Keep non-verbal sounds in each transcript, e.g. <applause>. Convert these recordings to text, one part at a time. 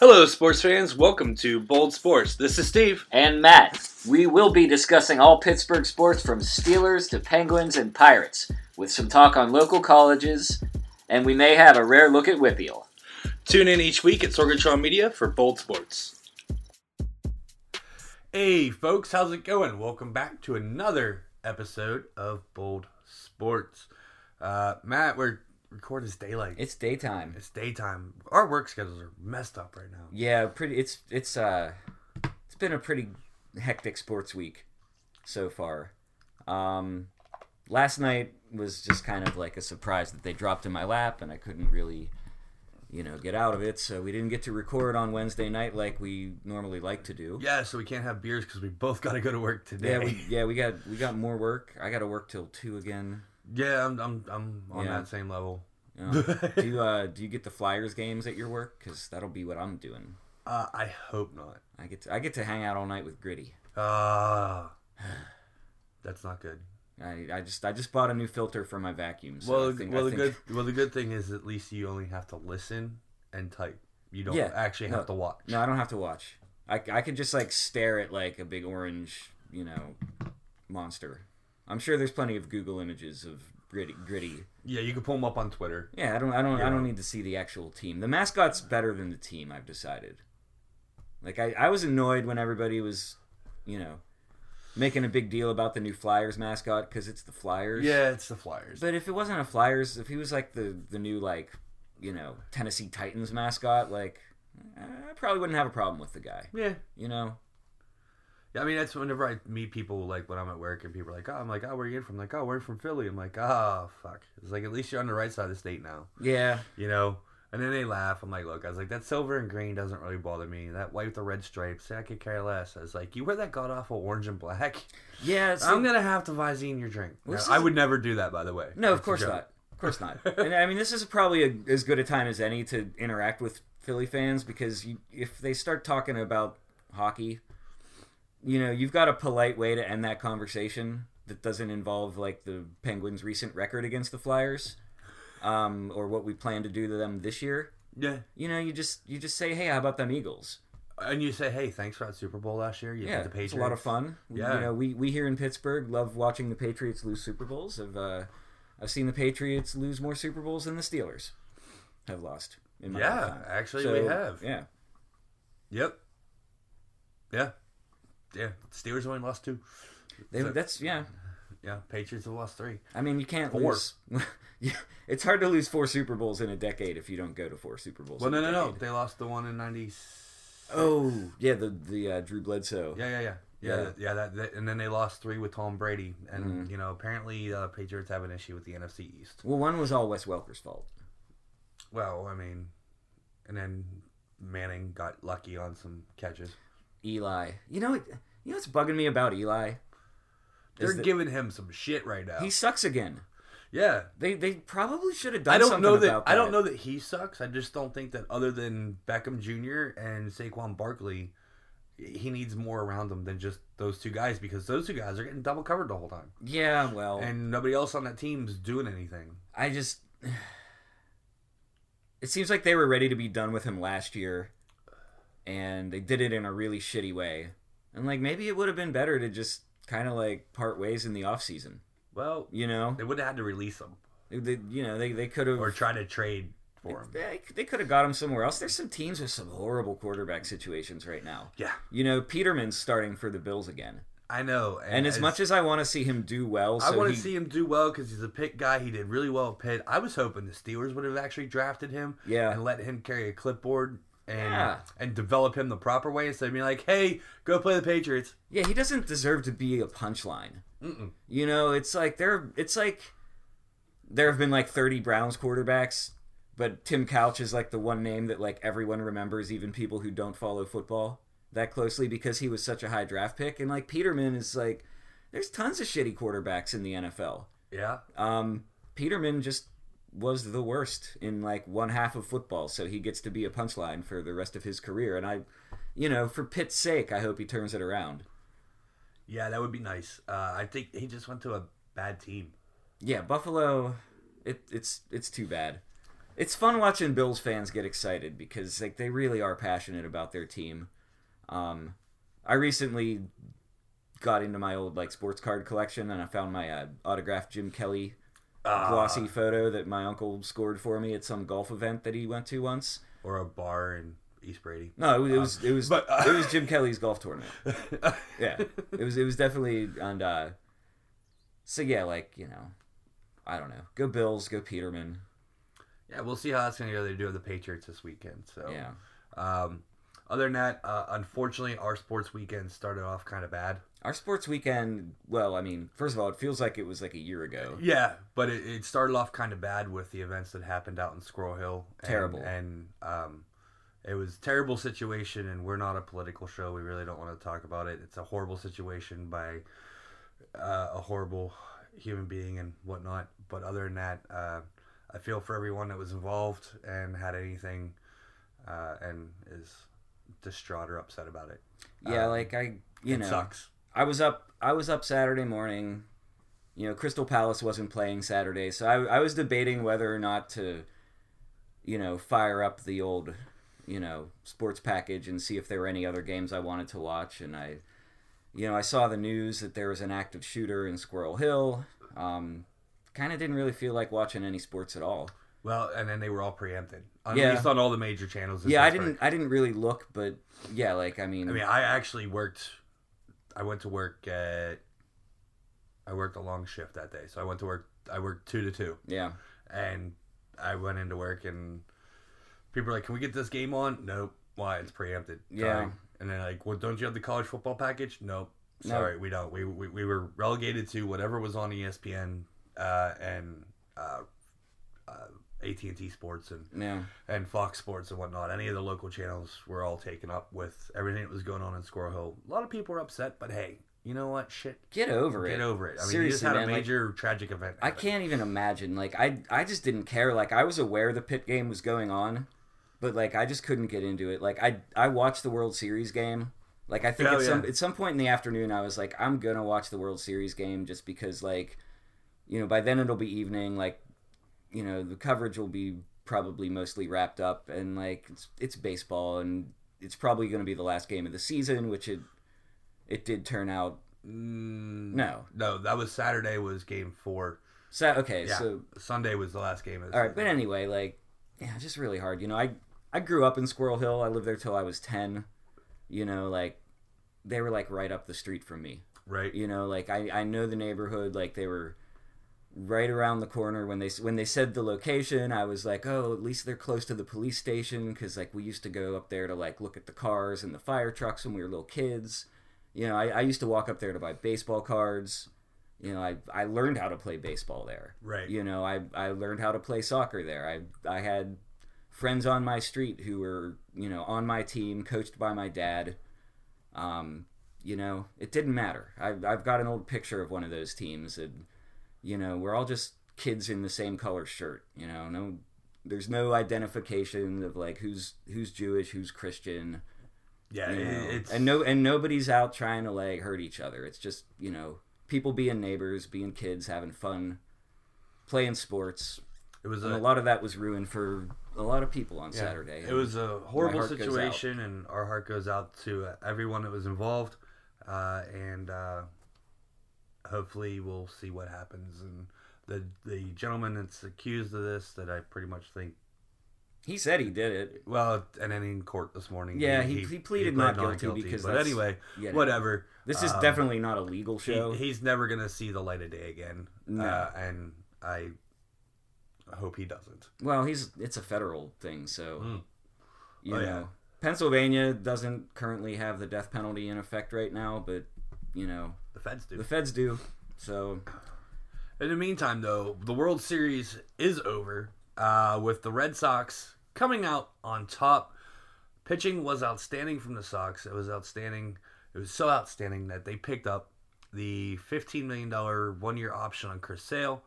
Hello, sports fans. Welcome to Bold Sports. This is Steve. and Matt. We will be discussing all Pittsburgh sports from Steelers to Penguins and Pirates, with some talk on local colleges, and we may have a rare look at WPIAL. Tune in each week at Sorgatron Media for Bold Sports. Hey, folks, how's it going? Welcome back to another episode of Bold Sports. Uh, Matt, we're recording this daylight. It's daytime. It's daytime. Our work schedules are messed up right now. Yeah, pretty. It's it's uh, it's been a pretty hectic sports week so far. Um, last night was just kind of like a surprise that they dropped in my lap, and I couldn't really, you know, get out of it. So we didn't get to record on Wednesday night like we normally like to do. Yeah, so we can't have beers because we both got to go to work today. Yeah, we, yeah, we got we got more work. I got to work till two again. Yeah, I'm, I'm, I'm on Yeah. that same level. Know. <laughs> do you uh, do you get the Flyers games at your work? Because that'll be what I'm doing. Uh, I hope not. I get to, I get to hang out all night with Gritty. Ah, <sighs> that's not good. I, I just I just bought a new filter for my vacuum. So well, think, well, the good, well, the good thing is at least you only have to listen and type. You don't Yeah, actually no. have to watch. No, I don't have to watch. I I could just like stare at like a big orange, you know, monster. I'm sure there's plenty of Google images of Gritty. Gritty. Yeah, you can pull them up on Twitter. Yeah, I don't I don't I don't need to see the actual team. The mascot's better than the team. I've decided. Like I I was annoyed when everybody was, you know, making a big deal about the new Flyers mascot because it's the Flyers. Yeah, it's the Flyers. But if it wasn't a Flyers, if he was like the the new like, you know, Tennessee Titans mascot, like I probably wouldn't have a problem with the guy. yeah, You know? Yeah, I mean that's whenever I meet people like when I'm at work and people are like, "Oh, I'm like, oh, where are you in from?" Like, "Oh, we're from Philly." I'm like, "Oh, fuck." It's like at least you're on the right side of the state now, Yeah. you know. And then they laugh. I'm like, "Look," I was like, "That silver and green doesn't really bother me. That white with the red stripes, I could care less." I was like, "You wear that god awful orange and black." Yeah. <laughs> So, I'm gonna have to Visine your drink. Well, this I would never do that, by the way. no, of course not. Of course not. <laughs> and I mean, this is probably a, as good a time as any to interact with Philly fans because you, if they start talking about hockey, you know, you've got a polite way to end that conversation that doesn't involve like the Penguins' recent record against the Flyers, um, or what we plan to do to them this year. Yeah, You know, you just you just say, hey, how about them Eagles? and you say, "Hey, thanks for that Super Bowl last year. You Yeah, the Patriots." it's a lot of fun. Yeah. you know, we, we here in Pittsburgh love watching the Patriots lose Super Bowls. I've uh, I've seen the Patriots lose more Super Bowls than the Steelers have lost. In my Yeah, lifetime. actually, So, we have. Yeah, Yep. Yeah. Yeah. Steelers only lost two. they, So- that's yeah. Yeah. Patriots have lost three. I mean, you can't Four. lose. <laughs> It's hard to lose four Super Bowls in a decade if you don't go to four Super Bowls. Well, no, no, no. They lost the one in ninety. Oh, yeah, the the uh, Drew Bledsoe. Yeah, yeah, yeah, yeah, Yeah. yeah. that, that, and then they lost three with Tom Brady, and Mhm. you know apparently uh, Patriots have an issue with the NFC East. Well, one was all Wes Welker's fault. Well, I mean, and then Manning got lucky on some catches. Eli, you know, what- you know what's bugging me about Eli? They're that giving him some shit right now. he sucks again. yeah, They they probably should have done I don't something know that, about I don't know that he sucks. I just don't think that other than Beckham Jr. and Saquon Barkley, he needs more around him than just those two guys because those two guys are getting double covered the whole time, Yeah, well, and nobody else on that team's doing anything. I just <sighs> it seems like they were ready to be done with him last year and they did it in a really shitty way. And like maybe it would have been better to just kind of like part ways in the off season, Well, you know? they would have had to release him They, you know, they they could have or try to trade for him. they, they could have got him somewhere else. There's some teams with some horrible quarterback situations right now. Yeah, You know, Peterman's starting for the Bills again. I know. And as much as I want to see him do well, I so want to he- see him do well because he's a Pitt guy. He did really well at Pitt. I was hoping the Steelers would have actually drafted him Yeah. and let him carry a clipboard and Yeah. and develop him the proper way instead of being like, "Hey, go play the Patriots." Yeah, he doesn't deserve to be a punchline. You know, it's like there. It's like there have been like thirty Browns quarterbacks, but Tim Couch is like the one name that like everyone remembers, even people who don't follow football that closely, because he was such a high draft pick. And like Peterman is like, there's tons of shitty quarterbacks in the NFL. Yeah, Um, Peterman just was the worst in like one half of football, so he gets to be a punchline for the rest of his career. And I, you know, for Pitt's sake, I hope he turns it around. yeah, that would be nice. Uh, I think he just went to a bad team. Yeah, Buffalo, it, it's it's too bad. it's fun watching Bills fans get excited because like they really are passionate about their team. Um, I recently got into my old like sports card collection and I found my uh, autographed Jim Kelly Ah. glossy photo that my uncle scored for me at some golf event that he went to once. or a bar in East Brady. No, it, was it was but, uh, it was Jim Kelly's golf tournament. <laughs> Yeah, it was it was definitely and uh, so yeah, like you know, I don't know, go Bills, go Peterman. Yeah, we'll see how that's gonna go. They're doing the Patriots this weekend, so Yeah, Um, other than that, uh, unfortunately, our sports weekend started off kind of bad. our sports weekend. Well, I mean, first of all, it feels like it was like a year ago. Yeah, but it, it started off kind of bad with the events that happened out in Squirrel Hill. And, Terrible. and um, it was a terrible situation. And we're not a political show. We really don't want to talk about it. It's a horrible situation by uh, a horrible human being and whatnot. But other than that, uh, I feel for everyone that was involved and had anything uh, and is distraught or upset about it. Yeah, Um, like I, you it know, sucks. I was up. I was up Saturday morning. You know, Crystal Palace wasn't playing Saturday, so I, I was debating whether or not to, you know, fire up the old, you know, sports package and see if there were any other games I wanted to watch. And I, you know, I saw the news that there was an active shooter in Squirrel Hill. Um, kind of didn't really feel like watching any sports at all. Well, and then they were all preempted. At Yeah. least on all the major channels. Yeah, I didn't. I didn't really look, but yeah, like I mean, I mean, I actually worked. I went to work at. I worked a long shift that day, so I went to work. I worked two to two, yeah, and I went into work, and people were like, "Can we get this game on?" Nope. Why? It's preempted. Yeah. And then like, well, don't you have the college football package? Nope. No. Sorry, we don't. We, we we were relegated to whatever was on ESPN uh, and uh, uh, AT and T Sports and yeah, and Fox Sports and whatnot. Any of the local channels were all taken up with everything that was going on in Squirrel Hill. A lot of people were upset, but hey, you know what? Shit, get over it. get over it. I mean, Seriously, you just had man, a like- major tragic event. I can't even imagine. Like I, I just didn't care. Like I was aware the Pitt game was going on, but like I just couldn't get into it. Like I, I watched the World Series game. Like I think Oh, at some at some point in the afternoon, I was like, I'm gonna watch the World Series game just because, like, you know, by then it'll be evening. Like, you know, the coverage will be probably mostly wrapped up, and like it's it's baseball, and it's probably gonna be the last game of the season, which it it did turn out. Mm, No, no, that was Saturday. Was game four. so okay, Yeah, so Sunday was the last game of the All right, but anyway, like, yeah, just really hard. You know, I I grew up in Squirrel Hill. I lived there till I was ten. You know, like they were like right up the street from me. right? You know, like I I know the neighborhood. Like they were right around the corner when they when they said the location. I was like, oh, at least they're close to the police station because like we used to go up there to like look at the cars and the fire trucks when we were little kids. You know, I, I used to walk up there to buy baseball cards. You know, I I learned how to play baseball there. Right. You know, I I learned how to play soccer there. I I had friends on my street who were you know on my team, coached by my dad. Um, you know, it didn't matter. I've I've got an old picture of one of those teams, and you know, we're all just kids in the same color shirt. You know, no, there's no identification of like who's who's Jewish, who's Christian. yeah, You know, it's and no and nobody's out trying to like hurt each other. It's just you know people being neighbors, being kids, having fun, playing sports. it was a, a lot of that was ruined for a lot of people on Yeah, Saturday. It was a horrible heart goes out. situation, and our heart goes out to uh, everyone that was involved, uh, and uh, hopefully we'll see what happens. And the the gentleman that's accused of this, that I pretty much think, he said he did it. well, and then in court this morning, Yeah, he- he pleaded not guilty because But anyway, yeah. whatever. This is Um, definitely not a legal he- show. he's never gonna see the light of day again, No. uh, and I hope he doesn't. well, he's it's a federal thing, so Mm. you Oh, know, yeah. Pennsylvania doesn't currently have the death penalty in effect right now, but you know The feds do. the feds do. So In the meantime, though, the World Series is over uh, with the Red Sox coming out on top. Pitching was outstanding from the Sox. It was outstanding. It was so outstanding that they picked up the $15 million one year option on Chris Sale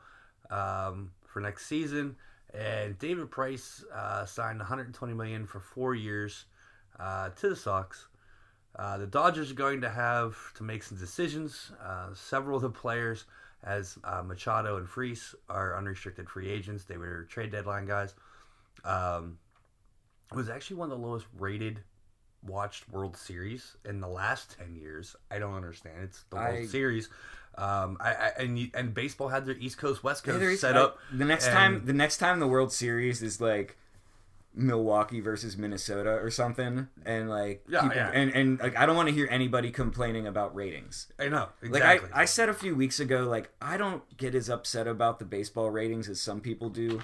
um, for next season. And David Price uh, signed 120 million for four years uh, to the Sox. Uh, the Dodgers are going to have to make some decisions. Uh, several of the players, as uh, Machado and Freese, are unrestricted free agents. They were trade deadline guys. Um, it was actually one of the lowest rated watched World Series in the last ten years. I don't understand. It's the World I- Series. Um, I, I and you- and baseball had their East Coast West Coast set up. the next time. The next time the World Series is like Milwaukee versus Minnesota or something, and like Yeah, people, yeah. and and like I don't want to hear anybody complaining about ratings. I know exactly. Like I, I said a few weeks ago, like I don't get as upset about the baseball ratings as some people do,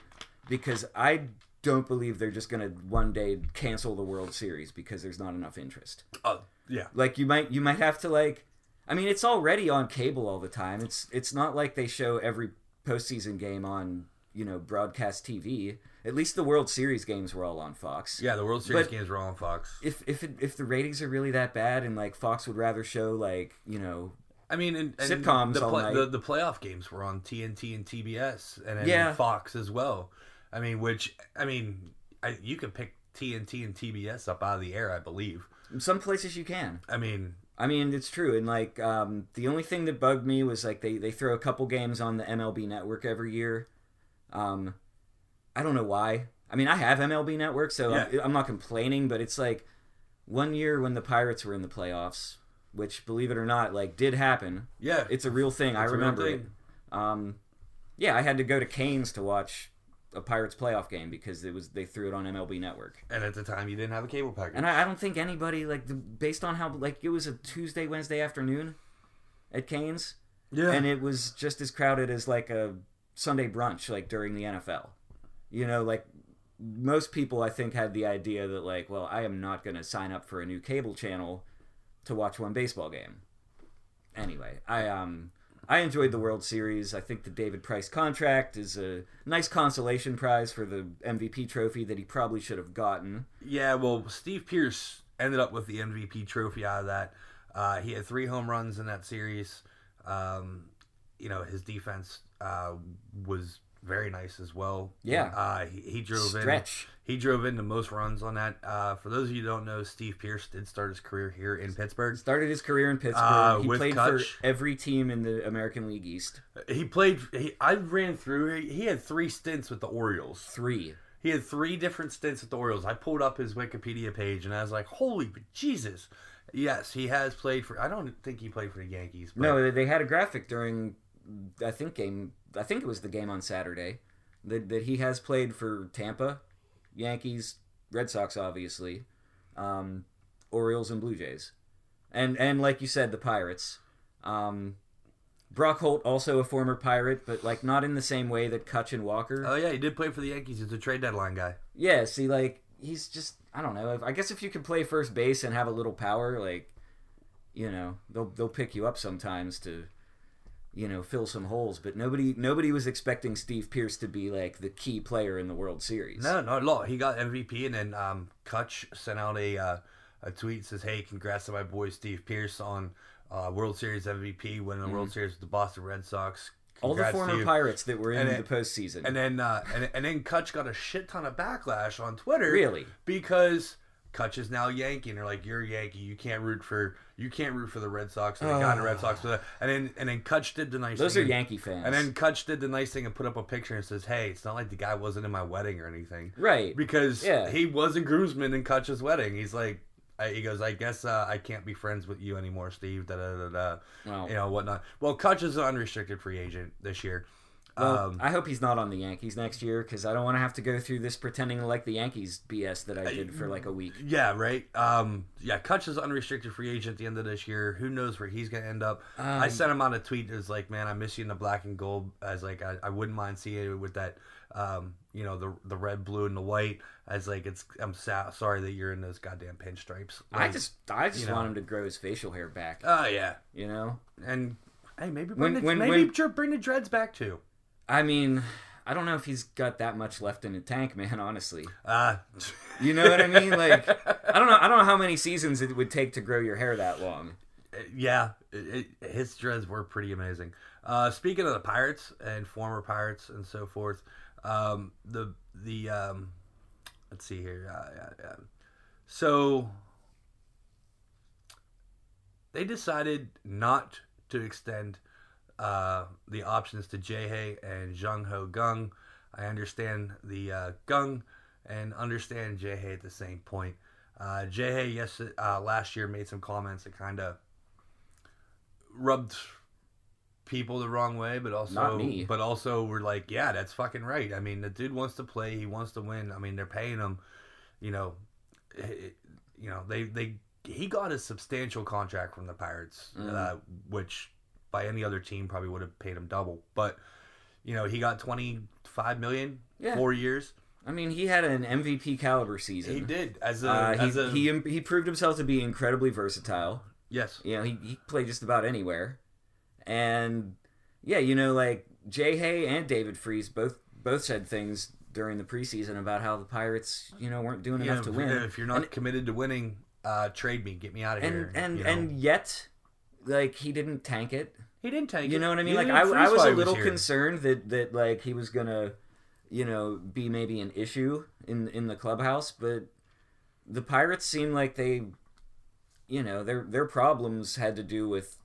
because I don't believe they're just gonna one day cancel the World Series because there's not enough interest. oh yeah. Like you might you might have to like, I mean it's already on cable all the time. It's it's not like they show every postseason game on you know broadcast TV. At least the World Series games were all on Fox. Yeah, the World Series But- games were all on Fox. If if it, if the ratings are really that bad and like Fox would rather show like you know I mean, and, and Sitcoms the, night. the the playoff games were on TNT and TBS, and then Yeah. Fox as well. I mean, which I mean, I, you can pick TNT and TBS up out of the air, I believe. some places you can. I mean, I mean, it's true. And like, um, the only thing that bugged me was like they, they throw a couple games on the MLB network every year. Um, I don't know why. I mean, I have MLB network, so I'm, I'm not complaining, but it's like one year when the Pirates were in the playoffs, which believe it or not, like did happen. yeah, It's a real thing. I It's real remember it. Um, yeah, I had to go to Canes to watch a Pirates playoff game because it was they threw it on MLB network. and at the time you didn't have a cable package. And I, I don't think anybody like the, based on how like it was a Tuesday Wednesday afternoon at Canes, yeah, and it was just as crowded as like a Sunday brunch like during the NFL. You know, like most people I think had the idea that like, well, I am not going to sign up for a new cable channel to watch one baseball game. Anyway, I um I enjoyed the World Series. I think the David Price contract is a nice consolation prize for the MVP trophy that he probably should have gotten. yeah. Well, Steve Pearce ended up with the MVP trophy out of that. Uh, he had three home runs in that series. Um, you know, his defense uh, was very nice as well. Yeah. uh, he, he drove in. Stretch. He drove in the most runs on that. Uh, for those of you who don't know, Steve Pearce did start his career here in Pittsburgh. Started his career in Pittsburgh. Uh, he played Cutch. for every team in the American League East. He played. He, I ran through. He, he had three stints with the Orioles. Three. He had three different stints with the Orioles. I pulled up his Wikipedia page and I was like, "Holy Jesus!" Yes, he has played for. I don't think he played for the Yankees. But No, they had a graphic during, I think game. I think it was the game on Saturday, that that he has played for Tampa, Yankees, Red Sox, obviously, um, Orioles and Blue Jays, and and like you said, the Pirates. Um, Brock Holt also a former Pirate, but like not in the same way that Cutch and Walker. Oh yeah, he did play for the Yankees. He's a trade deadline guy. Yeah, see, like he's just I don't know. I guess if you can play first base and have a little power, like you know, they'll they'll pick you up sometimes to you know fill some holes. But nobody nobody was expecting Steve Pearce to be like the key player in the World Series. No, not at all. He got MVP, and then um, Cutch sent out a uh, a tweet says, "Hey, congrats to my boy Steve Pearce on uh, World Series MVP, winning the World Series with the Boston Red Sox." Mm-hmm. All the former. Pirates that were in And the postseason. And then uh, and, and then Cutch got a shit ton of backlash on Twitter. Really? Because Cutch is now Yankee, and they're like, "You're a Yankee. You can't root for you can't root for the Red Sox." And they got the Red Sox. For that. And then and then Cutch did the nice. Those thing are and- Yankee fans. And then Cutch did the nice thing and put up a picture and says, "Hey, it's not like the guy wasn't in my wedding or anything." right. Because Yeah. he was a groomsman in Cutch's wedding. He's like, he goes, "I guess uh, I can't be friends with you anymore, Steve." Da da da da. Well, You know whatnot. Well, Cutch is an unrestricted free agent this year. Well, um, I hope he's not on the Yankees next year because I don't want to have to go through this pretending like the Yankees BS that I did for like a week. Yeah, right. Um, yeah, Cutch is unrestricted free agent at the end of this year. Who knows where he's gonna end up? I Um, sent him on a tweet It was like, "Man, I miss you in the black and gold." As like, I, I wouldn't mind seeing it with that, um, you know, the the red, blue, and the white. As like, it's I'm sa- sorry that you're in those goddamn pinstripes. I just I just you know. want him to grow his facial hair back. oh yeah, You know. and hey, maybe When- bring the, when- maybe when- bring the dreads back too. I mean, I don't know if he's got that much left in the tank, man. Honestly, Uh, you know what I mean? Like, <laughs> I don't know. I don't know how many seasons it would take to grow your hair that long. yeah, it, it, his dreads were pretty amazing. Uh, speaking of the pirates and former pirates and so forth, um, the the um, let's see here. Uh, yeah, yeah. So they decided not to extend uh, the options to Jae and Jung Ho Kang. I understand the uh, Kang and understand Hay at the same point. Uh, Jay yes, uh, last year made some comments that kind of rubbed people the wrong way, but also, but also we're like, yeah, that's fucking right. I mean, the dude wants to play, he wants to win. I mean, they're paying him, you know, eh, you know, they they he got a substantial contract from the Pirates, Mm. uh, which by any other team probably would have paid him double, but. You know, he got twenty five million, Yeah. four years. I mean, he had an MVP caliber season. He did as a Uh, as he, a he he proved himself to be incredibly versatile. yes. You know, he, he played just about anywhere. And yeah, you know, like Jay Hay and David Freese both both said things during the preseason about how the Pirates, you know, weren't doing Yeah, enough to win. if you're not And- committed to winning, uh, trade me, get me out of and here. and you know? and yet, like he didn't tank it. he didn't take You it. know what I mean? Like I, I was a little here. concerned that that like he was gonna, you know, be maybe an issue in in the clubhouse, but the Pirates seem like they, you know, their their problems had to do with,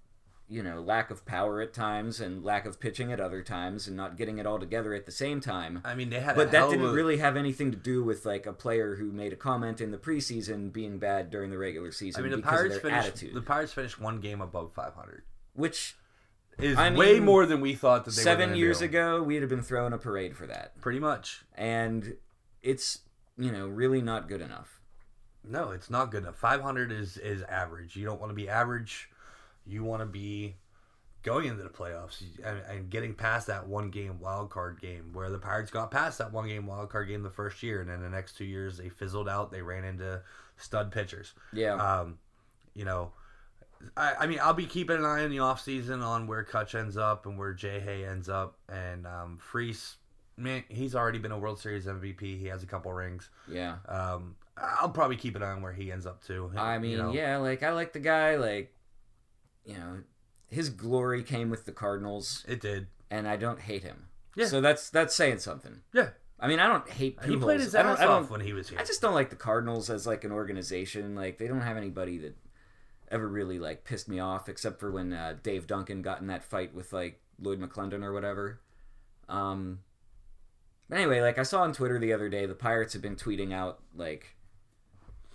you know, lack of power at times and lack of pitching at other times and not getting it all together at the same time. I mean, they had, But that didn't of really have anything to do with like a player who made a comment in the preseason being bad during the regular season I mean, the because Pirates of their finished. attitude, The Pirates finished one game above 500. which Is I way mean, more than we thought that they were seven years do. ago we'd have been throwing a parade for that. Pretty much. and it's you know really not good enough. No, it's not good enough. 500 is is average. You don't want to be average. You want to be going into the playoffs and, and getting past that one game wild card game where the Pirates got past that one game wild card game the first year and then the next two years they fizzled out. They ran into stud pitchers. Yeah, Um, you know, I, I mean, I'll be keeping an eye in the offseason on where Cutch ends up and where Jay Hay ends up. And um, Freese, man, he's already been a World Series MVP. He has a couple rings. yeah. Um, I'll probably keep an eye on where he ends up too. I mean, you know. yeah, like I like the guy. Like, you know, his glory came with the Cardinals, it did. and I don't hate him. Yeah. So that's that's saying something. Yeah, I mean, I don't hate. he played his I don't, ass I off when he was here. I just don't like the Cardinals as like an organization. Like they don't have anybody that ever really like pissed me off, except for when uh, Dave Duncan got in that fight with like Lloyd McClendon or whatever. Um, but anyway, like I saw on Twitter the other day, the Pirates have been tweeting out like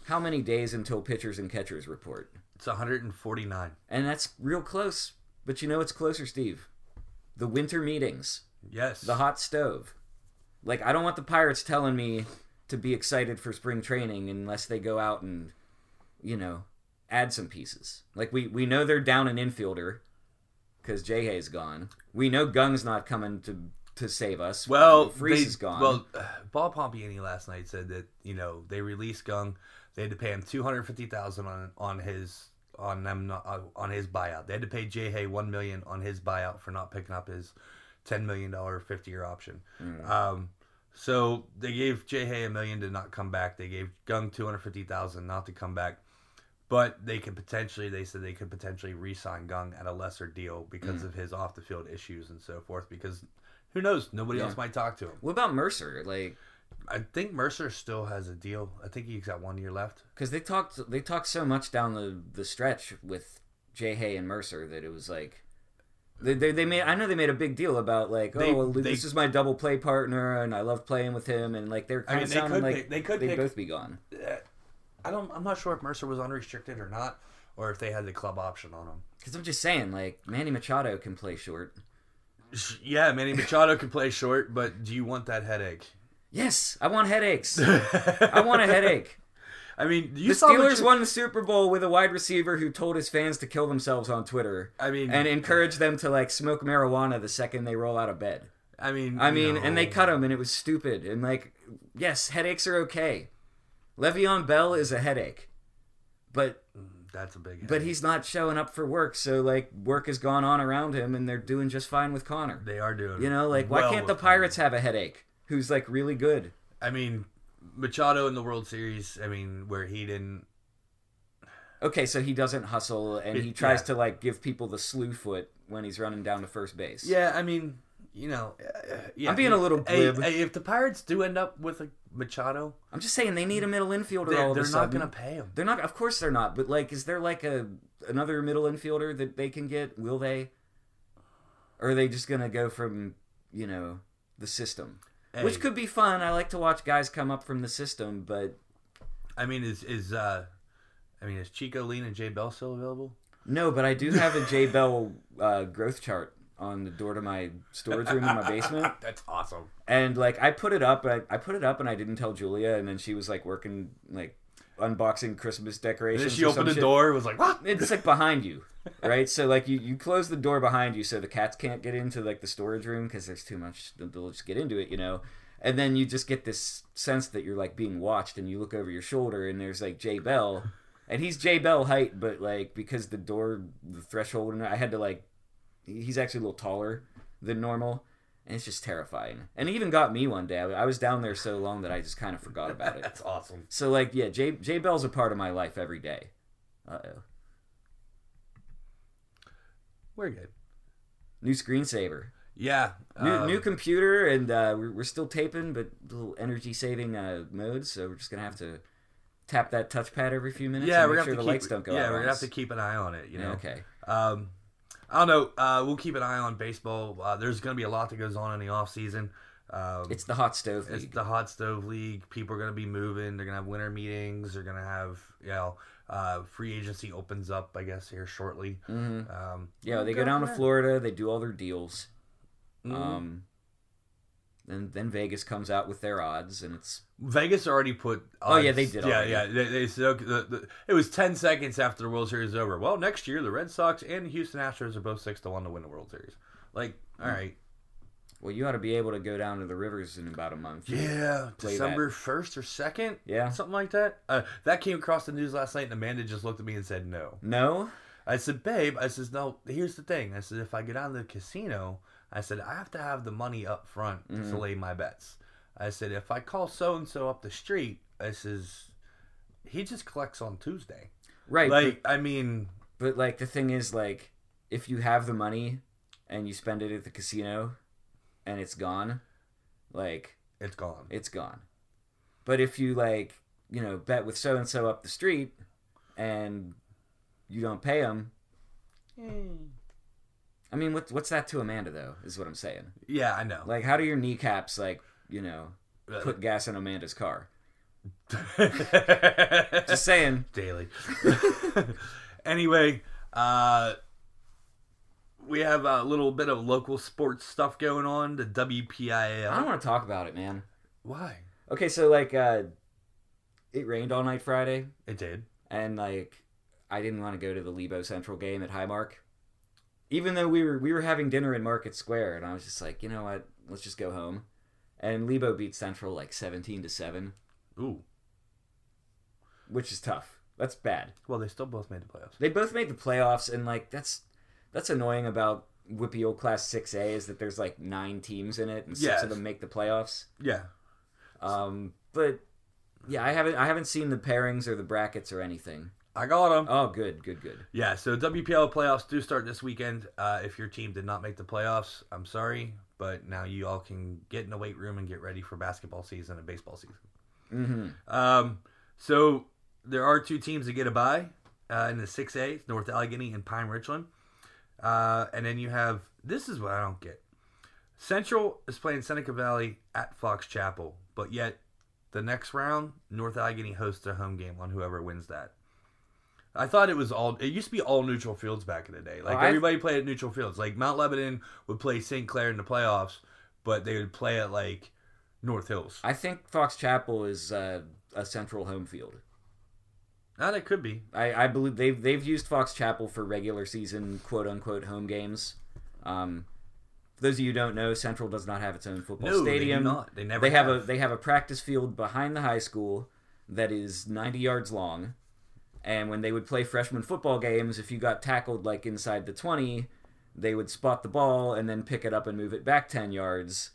how many days until pitchers and catchers report, It's 149. and that's real close. But you know what's closer, Steve? The winter meetings Yes. the hot stove. Like I don't want the Pirates telling me to be excited for spring training unless they go out and you know add some pieces. Like we we know they're down an infielder because Jay Hay's gone. We know Kang's not coming to to save us. well, Freese they, is gone. Well, uh, <sighs> Bob Pompeani last night said that you know they released Kang. They had to pay him 250,000 on on his on them not, uh, on his buyout. They had to pay Jay Hay one million on his buyout for not picking up his 10 million dollar 50 year option. Mm. Um, so they gave Jay Hay a million to not come back. They gave Kang 250,000 not to come back. But they could potentially, they said they could potentially re-sign Kang at a lesser deal Mm. because of his off-the-field issues and so forth. Because who knows? Nobody Yeah. else might talk to him. what about Mercer? Like I think Mercer still has a deal. I think he's got one year left. because they talked they talked so much down the the stretch with Jay Hay and Mercer that it was like. They, they, they made I know they made a big deal about like They- oh well, they- this is my double play partner and I love playing with him and like they're I kind mean, of sounding like pick- they could they'd pick- both be gone. Uh, I don't. I'm not sure if Mercer was unrestricted or not, or if they had the club option on him. Because I'm just saying like Manny Machado can play short. Yeah, Manny Machado can play short, but do you want that headache? Yes, I want headaches. <laughs> I want a headache. I mean, you The Steelers you- won the Super Bowl with a wide receiver who told his fans to kill themselves on Twitter I mean, and encourage them to like smoke marijuana the second they roll out of bed. I mean, I mean, and they cut him, and it was stupid. And like, yes, headaches are okay. Le'Veon Bell is a headache, but mm, That's a big. but he's not showing up for work. So like, work has gone on around him, and they're doing just fine with Connor. They are doing. You know, like why can't the Pirates have a headache who's like really good? I mean, Machado in the World Series. I mean, where he didn't. Okay, so he doesn't hustle, and he tries yeah. to like give people the slew foot when he's running down to first base. Yeah, I mean, you know, uh, yeah, I'm being a little Hey, glib. hey, if the Pirates do end up with a Machado, I'm just saying they need a middle infielder. they're, all of they're not sudden. to pay him. They're not. Of course they're not. But like, is there like a another middle infielder that they can get? Will they? Or are they just gonna go from you know the system? Hey, which could be fun. I like to watch guys come up from the system, but I mean, is is uh, I mean, is Chico Lind and Jay Bell still available? no. But I do <laughs> have a Jay Bell uh, growth chart on the door to my storage room in my basement. <laughs> That's awesome. and like I put it up, I, I put it up, and I didn't tell Julia, and then she was like working like unboxing Christmas And decorations. then she opened the shit. door. Was like, what? It's like behind you, right? So like you you close the door behind you, so the cats can't get into like the storage room because there's too much. They'll just get into it, you know. And then you just get this sense that you're like being watched, and you look over your shoulder, and there's like Jay Bell, and he's Jay Bell height, but like because the door, the threshold, and I had to like, he's actually a little taller than normal, and it's just terrifying. And it even got me one day. I I was down there so long that I just kind of forgot about it. <laughs> That's awesome. So like, yeah, Jay Jay Bell's a part of my life every day. Uh oh. We're good. New screensaver. Yeah. New, um, new computer, and uh, we're, we're still taping, but little energy saving uh, modes. So we're just gonna have to tap that touchpad every few minutes. yeah, and we're make gonna sure have the to keep, lights don't go Yeah, out. we're gonna have to keep an eye on it. You Yeah, know. okay. Um, I don't know. Uh, we'll keep an eye on baseball. Uh, there's going to be a lot that goes on in the off season. Um, It's the hot stove it's league. the hot stove league. People are going to be moving. They're going to have winter meetings. They're going to have you know uh, free agency opens up. I guess here shortly. hmm Um, Yeah, they go down from to. Florida. They do all their deals. Mhm. Um, then then Vegas comes out with their odds, and it's Vegas already put. Oh, yeah, they did Yeah, already. yeah. They, they said okay, the, the, it was ten seconds after the World Series is over. Well, next year the Red Sox and the Houston Astros are both six to one to win the World Series. Like, Hmm. all right, well, you ought to be able to go down to the rivers in about a month. yeah, December first or second, Yeah. something like that. Uh, that came across the news last night, and Amanda just looked at me and said no. No. I said, babe, I says, no, here's the thing. I said, if I get on the casino, I said, I have to have the money up front to Mhm. lay my bets. I said, if I call so and so up the street, I says, he just collects on Tuesday. Right. Like, I mean, But like the thing is like if you have the money and you spend it at the casino and it's gone, like it's gone. it's gone. But if you like, you know, bet with so and so up the street and you don't pay them, I mean, what what's that to Amanda though? Is what I'm saying. Yeah, I know. Like, how do your kneecaps like, you know, put gas in Amanda's car? <laughs> Just saying. daily. <laughs> anyway, uh, we have a little bit of local sports stuff going on. The WPIAL. I don't want to talk about it, man. Why? Okay, so like, uh, it rained all night Friday. It did. and like I didn't want to go to the Lebo Central game at Highmark, even though we were we were having dinner in Market Square, and I was just like, you know what, let's just go home. And Lebo beat Central like seventeen to seven, Ooh. which is tough. That's bad. Well, they still both made the playoffs. They both made the playoffs, and like that's that's annoying about WPIAL Class Six A is that there's like nine teams in it, and six Yes. of them make the playoffs. Yeah. Um, but yeah, I haven't I haven't seen the pairings or the brackets or anything. I got them. Oh, good, good, good. Yeah, so WPIAL playoffs do start this weekend. Uh, if your team did not make the playoffs, I'm sorry, but now you all can get in the weight room and get ready for basketball season and baseball season. Mm-hmm. Um, so there are two teams that get a bye uh, in the 6A, North Allegheny and Pine Richland. Uh, and then you have this is what I don't get. Central is playing Seneca Valley at Fox Chapel, but yet the next round, North Allegheny hosts a home game on whoever wins that. I thought it was all. It used to be all neutral fields back in the day. Like Oh, I- everybody played at neutral fields. Like Mount Lebanon would play St. Clair in the playoffs, but they would play at like North Hills. I think Fox Chapel is uh, a central home field. Ah, that could be. I, I believe they've they've used Fox Chapel for regular season quote unquote home games. Um, for those of you who don't know, Central does not have its own football No, stadium. they do not. They never. They have a they have a practice field behind the high school that is 90 yards long. And when they would play freshman football games, if you got tackled like inside the 20, they would spot the ball and then pick it up and move it back 10 yards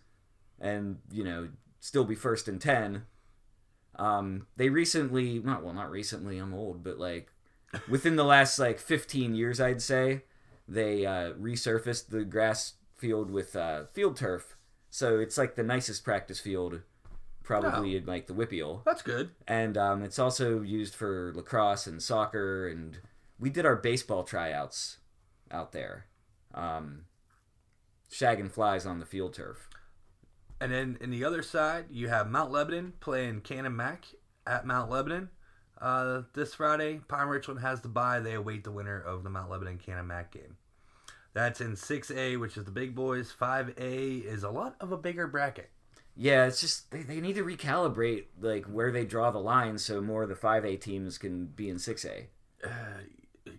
and, you know, still be first and 10. Um, they recently, not well, not recently, I'm old, but like within the last like 15 years, I'd say, they uh, resurfaced the grass field with uh, field turf. So it's like the nicest practice field, probably in like the WPIAL. That's good. And um, it's also used for lacrosse and soccer. And we did our baseball tryouts out there, um, shagging flies on the field turf. And then in the other side, you have Mount Lebanon playing Cannon Mac at Mount Lebanon. Uh, this Friday, Pine Richland has the bye. They await the winner of the Mount Lebanon Cannon Mac game. That's in 6A, which is the big boys. 5A is a lot of a bigger bracket. Yeah, it's just they, they need to recalibrate like where they draw the line so more of the five A teams can be in six A.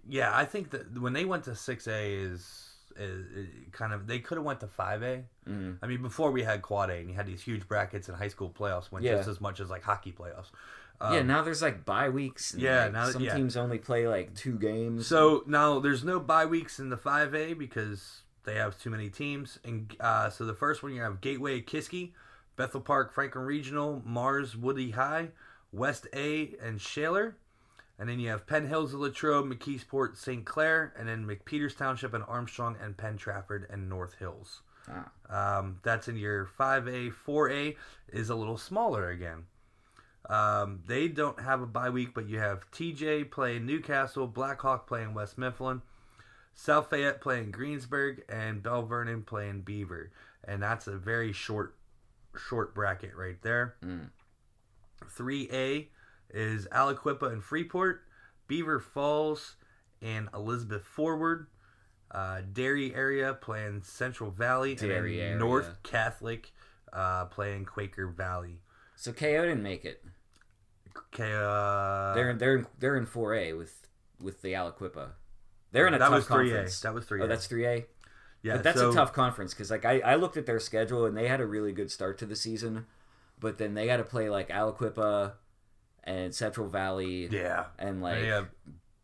Yeah, I think that when they went to 6A is, is, is kind of they could have went to 5A. Mm. I mean, before we had quad A and you had these huge brackets and high school playoffs went Yeah. just as much as like hockey playoffs. yeah, now there's like bye weeks. And, Um, yeah, like, now some yeah. teams only play like two games. So now there's no bye weeks in the 5A because they have too many teams. And uh, so the first one you have Gateway Kiski, Bethel Park Franklin Regional, Mars Woody High, West A, and Shaler. And then you have Penn Hills, Latrobe, McKeesport, St. Clair, and then McPeters Township and Armstrong and Penn Trafford and North Hills. Ah. Um, that's in your 5A. 4A is a little smaller again. Um, they don't have a bye week, but you have TJ playing Newcastle, Blackhawk playing West Mifflin, South Fayette playing Greensburg, and Belle Vernon playing Beaver. And that's a very short, short bracket right there. Mm. 3A is Aliquippa and Freeport, Beaver Falls, and Elizabeth Forward. Uh, Derry area playing Central Valley, Derry and area. North Catholic uh, playing Quaker Valley. So KO didn't make it. Okay, uh, They're they're in, they're in four A with with the Aliquippa. They're in a that tough was 3A. conference. That was 3A. Oh, that's three A. yeah. but that's so, a tough conference because like I, I looked at their schedule and they had a really good start to the season, but then they got to play like Aliquippa and Central Valley Yeah, and like have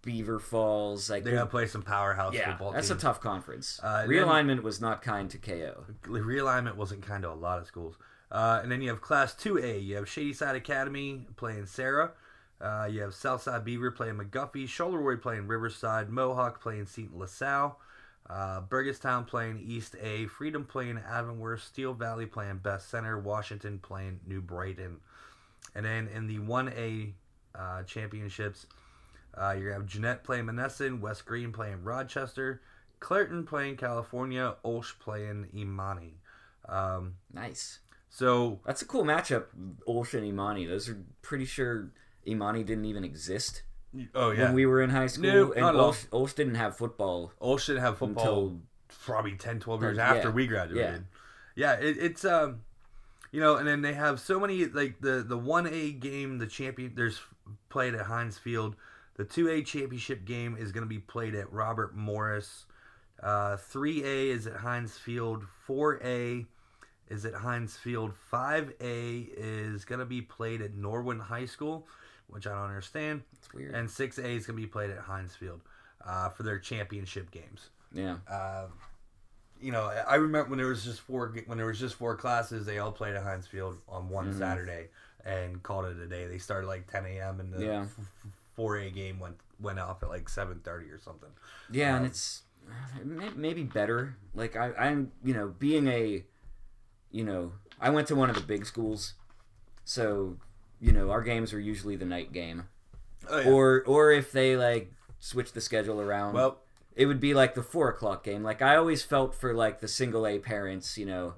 Beaver Falls. Like they got to play some powerhouse yeah, football. that's teams. a tough conference. Uh, Realignment was not kind to KO. realignment wasn't kind to a lot of schools. Uh, and then you have Class 2A. You have Shadyside Academy playing Serra. Uh, you have Southside Beaver playing McGuffey. Charleroi playing Riverside. Mohawk playing St. LaSalle. Uh, Burgettstown playing East A. Freedom playing Avonworth. Steel Valley playing Beth-Center. Washington playing New Brighton. And then in the 1A uh, championships, uh, you have Jeannette playing Monessen. West Greene playing Rochester. Clairton playing California. Olsh playing Imani. Um, Nice. so That's a cool matchup. Olsh and Imani. Those are pretty sure Imani didn't even exist oh yeah. when we were in high school. No, and all. Olsh didn't have football Olsh didn't have football until probably 10, 12 years Yeah. after we graduated. Yeah, it, it's um, you know, and then they have so many like the the one A game, the champion. There's played at Heinz Field. The two A championship game is going to be played at Robert Morris. Uh, Three A is at Heinz Field. Four A is at Heinz Field. Five A is going to be played at Norwin High School, which I don't understand. It's weird. And six A is going to be played at Heinz Field uh, for their championship games yeah. uh, you know, I remember when there was just four when there was just four classes, they all played at Heinz Field on one Mm-hmm. Saturday and called it a day. They started like 10 a.m. and the Yeah. four A game went went off at like 7:30 or something. Yeah, Um, and it's maybe better. Like I, I'm, you know, being a, you know, I went to one of the big schools, so you know our games were usually the night game, Oh, or or if they like switch the schedule around, well, it would be like the four o'clock game. Like I always felt for like the single A parents, you know,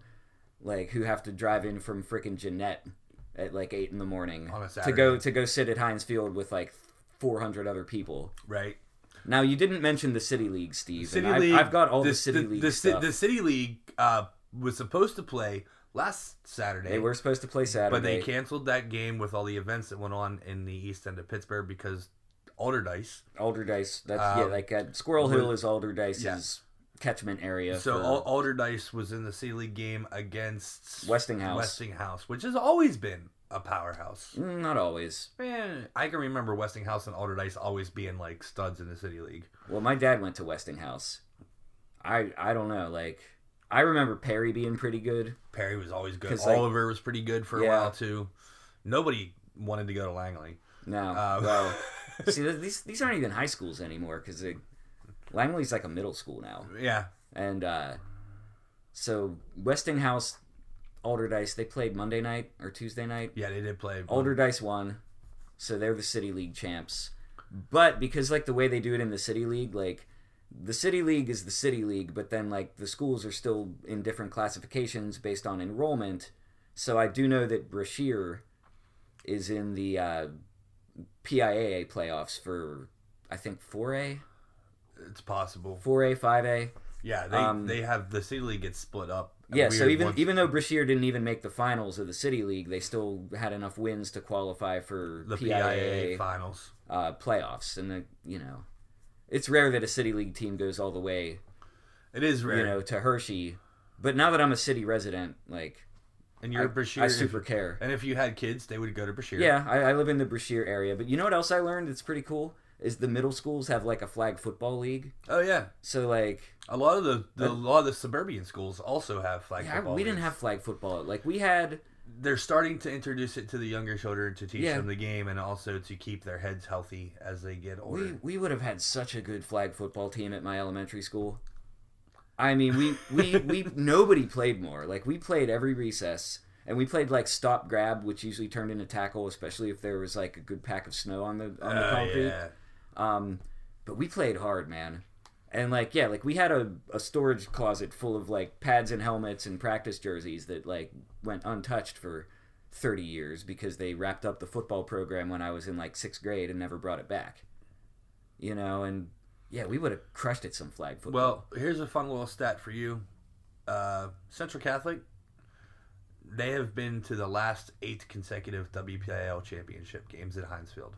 like who have to drive in from frickin' Jeannette at like eight in the morning to go to go sit at Heinz Field with like four hundred other people. right. Now you didn't mention the City League, Steve. City and I've, League. I've got all the, this- City the, League the, stuff. the City League uh, was supposed to play last Saturday. they were supposed to play Saturday. but they canceled that game with all the events that went on in the east end of Pittsburgh because Allderdice. Allderdice. That's yeah, Um, like at Squirrel Hill is Allderdice's Yeah. catchment area. So for, Allderdice was in the City League game against Westinghouse. Westinghouse, which has always been a powerhouse. Mm, not always. Man, I can remember Westinghouse and Allderdice always being like studs in the City League. Well, my dad went to Westinghouse. I I don't know. Like I remember Perry being pretty good. Perry was always good. 'Cause, like- Oliver was pretty good for a Yeah. while too. Nobody wanted to go to Langley. No, Uh, well, <laughs> see th- these these aren't even high schools anymore because Langley's like a middle school now. yeah, And uh, so Westinghouse, Allderdice, they played Monday night or Tuesday night. yeah, they did play. Allderdice won, so they're the City League champs. But because like the way they do it in the City League, like the City League is the City League, but then like the schools are still in different classifications based on enrollment. So I do know that Brashear is in the uh, PIAA playoffs for I think 4A, It's possible. 4A, 5A. Yeah, they Um, they have the city league gets split up. Yeah, so even even though Brashear didn't even make the finals of the City League, they still had enough wins to qualify for the PIAA, PIAA finals. uh, playoffs. And the, you know, it's rare that a City League team goes all the way, It is rare. you know, to Hershey. But now that I'm a city resident, like and you're I, Brashear. I if- super care. And if you had kids, they would go to Brashear. Yeah, I, I live in the Brashear area. But you know what else I learned? It's pretty cool. Is the middle schools have like a flag football league? Oh yeah. So like, A lot of the, the a lot of the suburban schools also have flag yeah, football. we didn't have flag football. Like we had They're starting to introduce it to the younger children to teach Yeah. them the game and also to keep their heads healthy as they get older. We we would have had such a good flag football team at my elementary school. I mean, we we we <laughs> nobody played more. Like we played every recess, and we played like stop grab, which usually turned into tackle, especially if there was like a good pack of snow on the on the Oh, concrete. yeah. Um, but we played hard, man. And like, yeah, like we had a, a storage closet full of like pads and helmets and practice jerseys that like went untouched for 30 years because they wrapped up the football program when I was in like sixth grade and never brought it back. You know, and yeah, we would have crushed it some flag football. Well, here's a fun little stat for you. Uh, Central Catholic, they have been to the last eight consecutive WPIAL championship games at Heinz Field.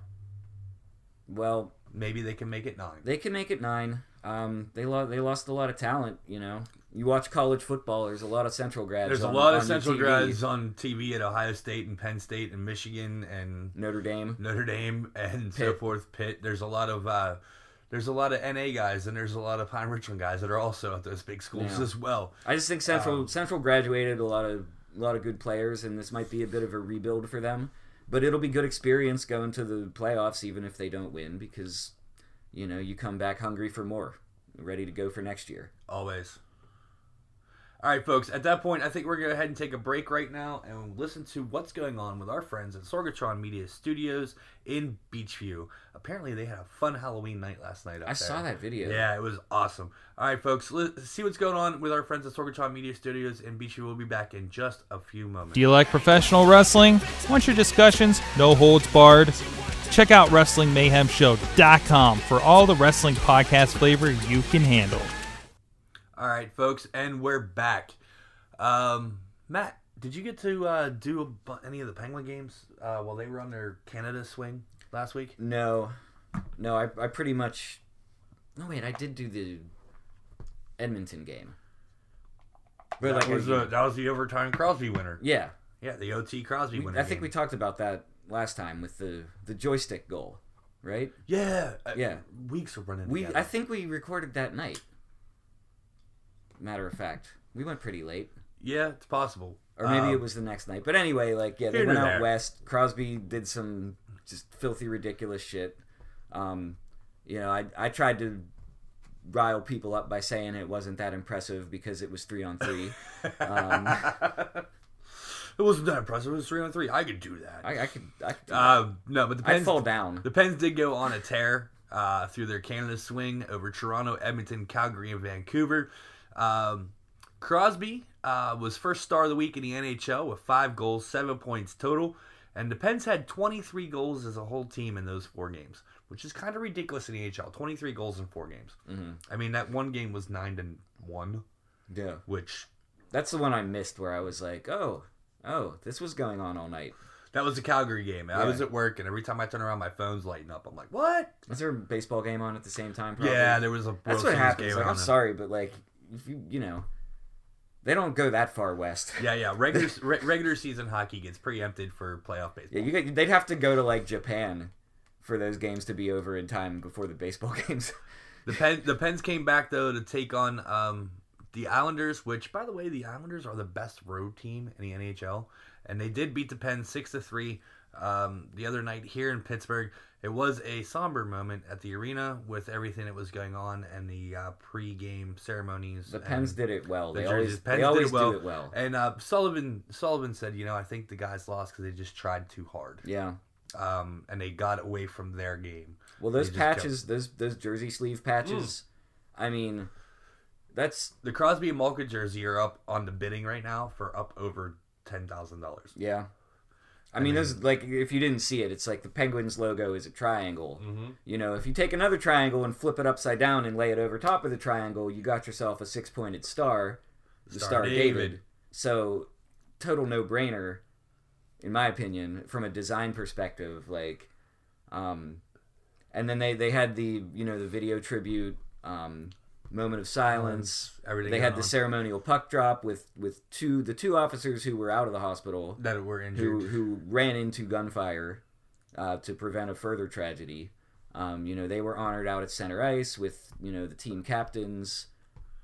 well, Maybe they can make it nine. they can make it nine. Um, they lost they lost a lot of talent. You know, you watch college football. There's a lot of Central grads. There's a lot of on Central TV. grads on TV at Ohio State and Penn State and Michigan and Notre Dame. Notre Dame and so Pitt. forth. Pitt. There's a lot of uh, there's a lot of NA guys and there's a lot of Pine Richland guys that are also at those big schools Yeah. as well. I just think Central Um, Central graduated a lot of a lot of good players, and this might be a bit of a rebuild for them. But it'll be good experience going to the playoffs, even if they don't win, because you know you come back hungry for more, ready to go for next year. Always. All right, folks. At that point, I think we're going to go ahead and take a break right now and listen to what's going on with our friends at Sorgatron Media Studios in Beechview. Apparently, they had a fun Halloween night last night. Up I there. saw that video. Yeah, it was awesome. All right, folks. Let's see what's going on with our friends at Sorgatron Media Studios in Beechview. We'll be back in just a few moments. Do you like professional wrestling? Want your discussions no holds barred? Check out WrestlingMayhemShow.com for all the wrestling podcast flavor you can handle. All right, folks, and we're back. Um, Matt, did you get to uh, do a, any of the Penguin games uh, while they were on their Canada swing last week? No, no, I, I pretty much. No wait, I did do the Edmonton game. But That like, was, I- the, that was the overtime Crosby winner. yeah, Yeah, the OT Crosby winner. I think we talked about that last time with the the joystick goal, right? Yeah, uh, Yeah. Weeks of running. We together. I think we recorded that night. Matter of fact, we went pretty late, Yeah, it's possible. or maybe Um, it was the next night. But anyway, like yeah, they went out there. west. Crosby did some just filthy, ridiculous shit. Um, you know, I I tried to rile people up by saying it wasn't that impressive because it was three on three. <laughs> um, It wasn't that impressive. It was three on three. I could do that. I, I could I could do. Uh, no, but the I'd Pens, fall down. the Pens did go on a tear uh, through their Canada swing over Toronto, Edmonton, Calgary, and Vancouver. Um, Crosby uh, was first star of the week in the NHL with five goals, seven points total. And the Pens had 23 goals as a whole team in those four games, which is kind of ridiculous in the NHL. 23 goals in four games. hmm I mean, that one game was 9 to 1, Yeah, which that's the one I missed where I was like, oh, oh, this was going on all night. that was a Calgary game. I Yeah. was at work, and every time I turn around, my phone's lighting up. I'm like, what? Was there a baseball game on at the same time? Probably? Yeah, there was a That's what Series happens. game Like, on I'm the- sorry, but like, if you you know, they don't go that far west. Yeah, yeah. Regular <laughs> re- regular season hockey gets preempted for playoff baseball. Yeah, you they'd have to go to like Japan for those games to be over in time before the baseball <laughs> games. The pen the Pens came back though to take on um, the Islanders, which by the way, the Islanders are the best road team in the NHL, and they did beat the Pens six to three um, the other night here in Pittsburgh. It was a somber moment at the arena with everything that was going on and the uh, pre-game ceremonies. The Pens did it well. the They jerseys. always Pens they always did well. do it well. And uh, Sullivan Sullivan said, you know, I think the guys lost because they just tried too hard, Yeah. um, and they got away from their game. Well, those kept- patches, those those jersey sleeve patches. I mean, that's The Crosby and Malkin jersey are up on the bidding right now for up over ten thousand dollars. Yeah. I mean, those like if you didn't see it, it's like the Penguins logo is a triangle. Mm-hmm. You know, if you take another triangle and flip it upside down and lay it over top of the triangle, you got yourself a six-pointed star, the Star Star, of David. David. So, total no-brainer, in my opinion, from a design perspective. Like, um, and then they they had the you know the video tribute um, moment of silence. Everything They had going the ceremonial puck drop with with two the two officers who were out of the hospital that were injured. who who ran into gunfire uh, to prevent a further tragedy. Um, you know, they were honored out at center ice with you know the team captains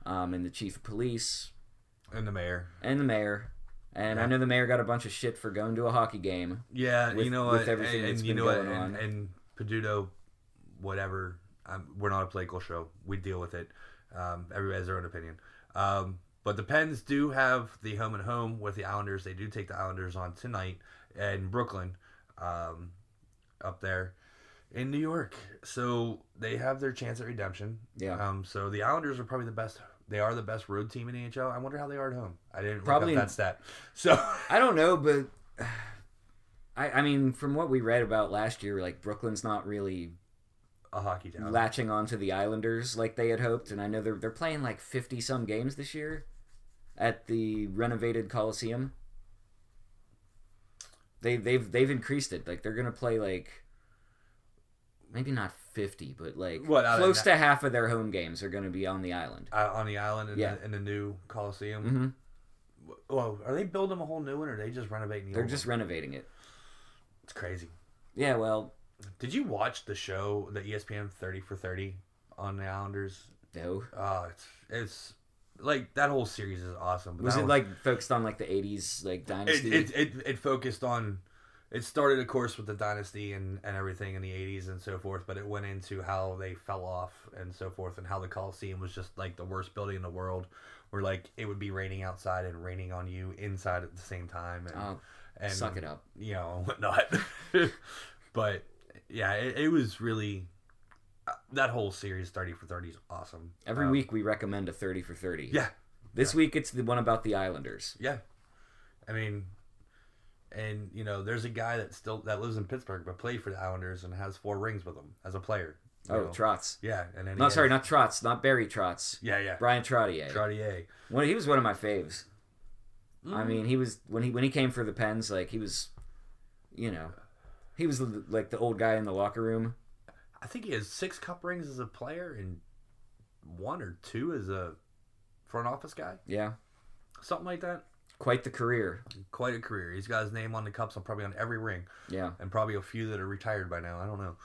um, and the chief of police and the mayor. and the mayor. And I know the mayor got a bunch of shit for going to a hockey game. Yeah, With- you know with what? everything and, that's and you been know what? going And, on. and Peduto, whatever. Um, we're not a political show. We deal with it. Um, everybody has their own opinion. Um, but the Pens do have the home and home with the Islanders. They do take the Islanders on tonight in Brooklyn, um, up there in New York. So they have their chance at redemption. Yeah. Um, so the Islanders are probably the best. They are the best road team in the NHL. I wonder how they are at home. I didn't Probably- look up that stat. So <laughs> I don't know, but <sighs> I, I mean, from what we read about last year, like Brooklyn's not really a hockey town. latching onto the Islanders like they had hoped, and I know they're they're playing like fifty some games this year at the renovated Coliseum. They they've they've increased it. Like they're gonna play like maybe not fifty, but like What, close to half of their home games are gonna be on the island. uh, on the island in, Yeah. the, in the new Coliseum. hmm Well, are they building a whole new one, or are they just renovating? The They're just one? renovating it. It's crazy. Yeah, well, Did you watch the show, the ESPN Thirty for Thirty on the Islanders? no. Oh, it's it's like that whole series is awesome. but Was it one- like focused on like the '80s like it, dynasty? it, it, it focused on it started of course with the dynasty and, and everything in the 80s and so forth but it went into how they fell off and so forth and how the coliseum was just like the worst building in the world where like it would be raining outside and raining on you inside at the same time and, oh, and suck it up. you know and whatnot <laughs> but yeah it, it was really uh, that whole series 30 for 30 is awesome Every Um, week we recommend a 30 for 30. yeah This week it's the one about the Islanders. Yeah, I mean, and you know, there's a guy that still that lives in Pittsburgh but played for the Islanders and has four rings with them as a player. Oh, know. Trotz. yeah, and then he No, has- sorry, not Trotz, not Barry Trotz. yeah, yeah, Brian Trottier. Trottier. Well, he was one of my faves. Mm. I mean, he was when he when he came for the Pens, like he was, you know, he was like the old guy in the locker room. I think he has six cup rings as a player and one or two as a front office guy, Yeah, something like that. quite the career. Quite a career. He's got his name on the cups and probably on every ring, Yeah, and probably a few that are retired by now. I don't know.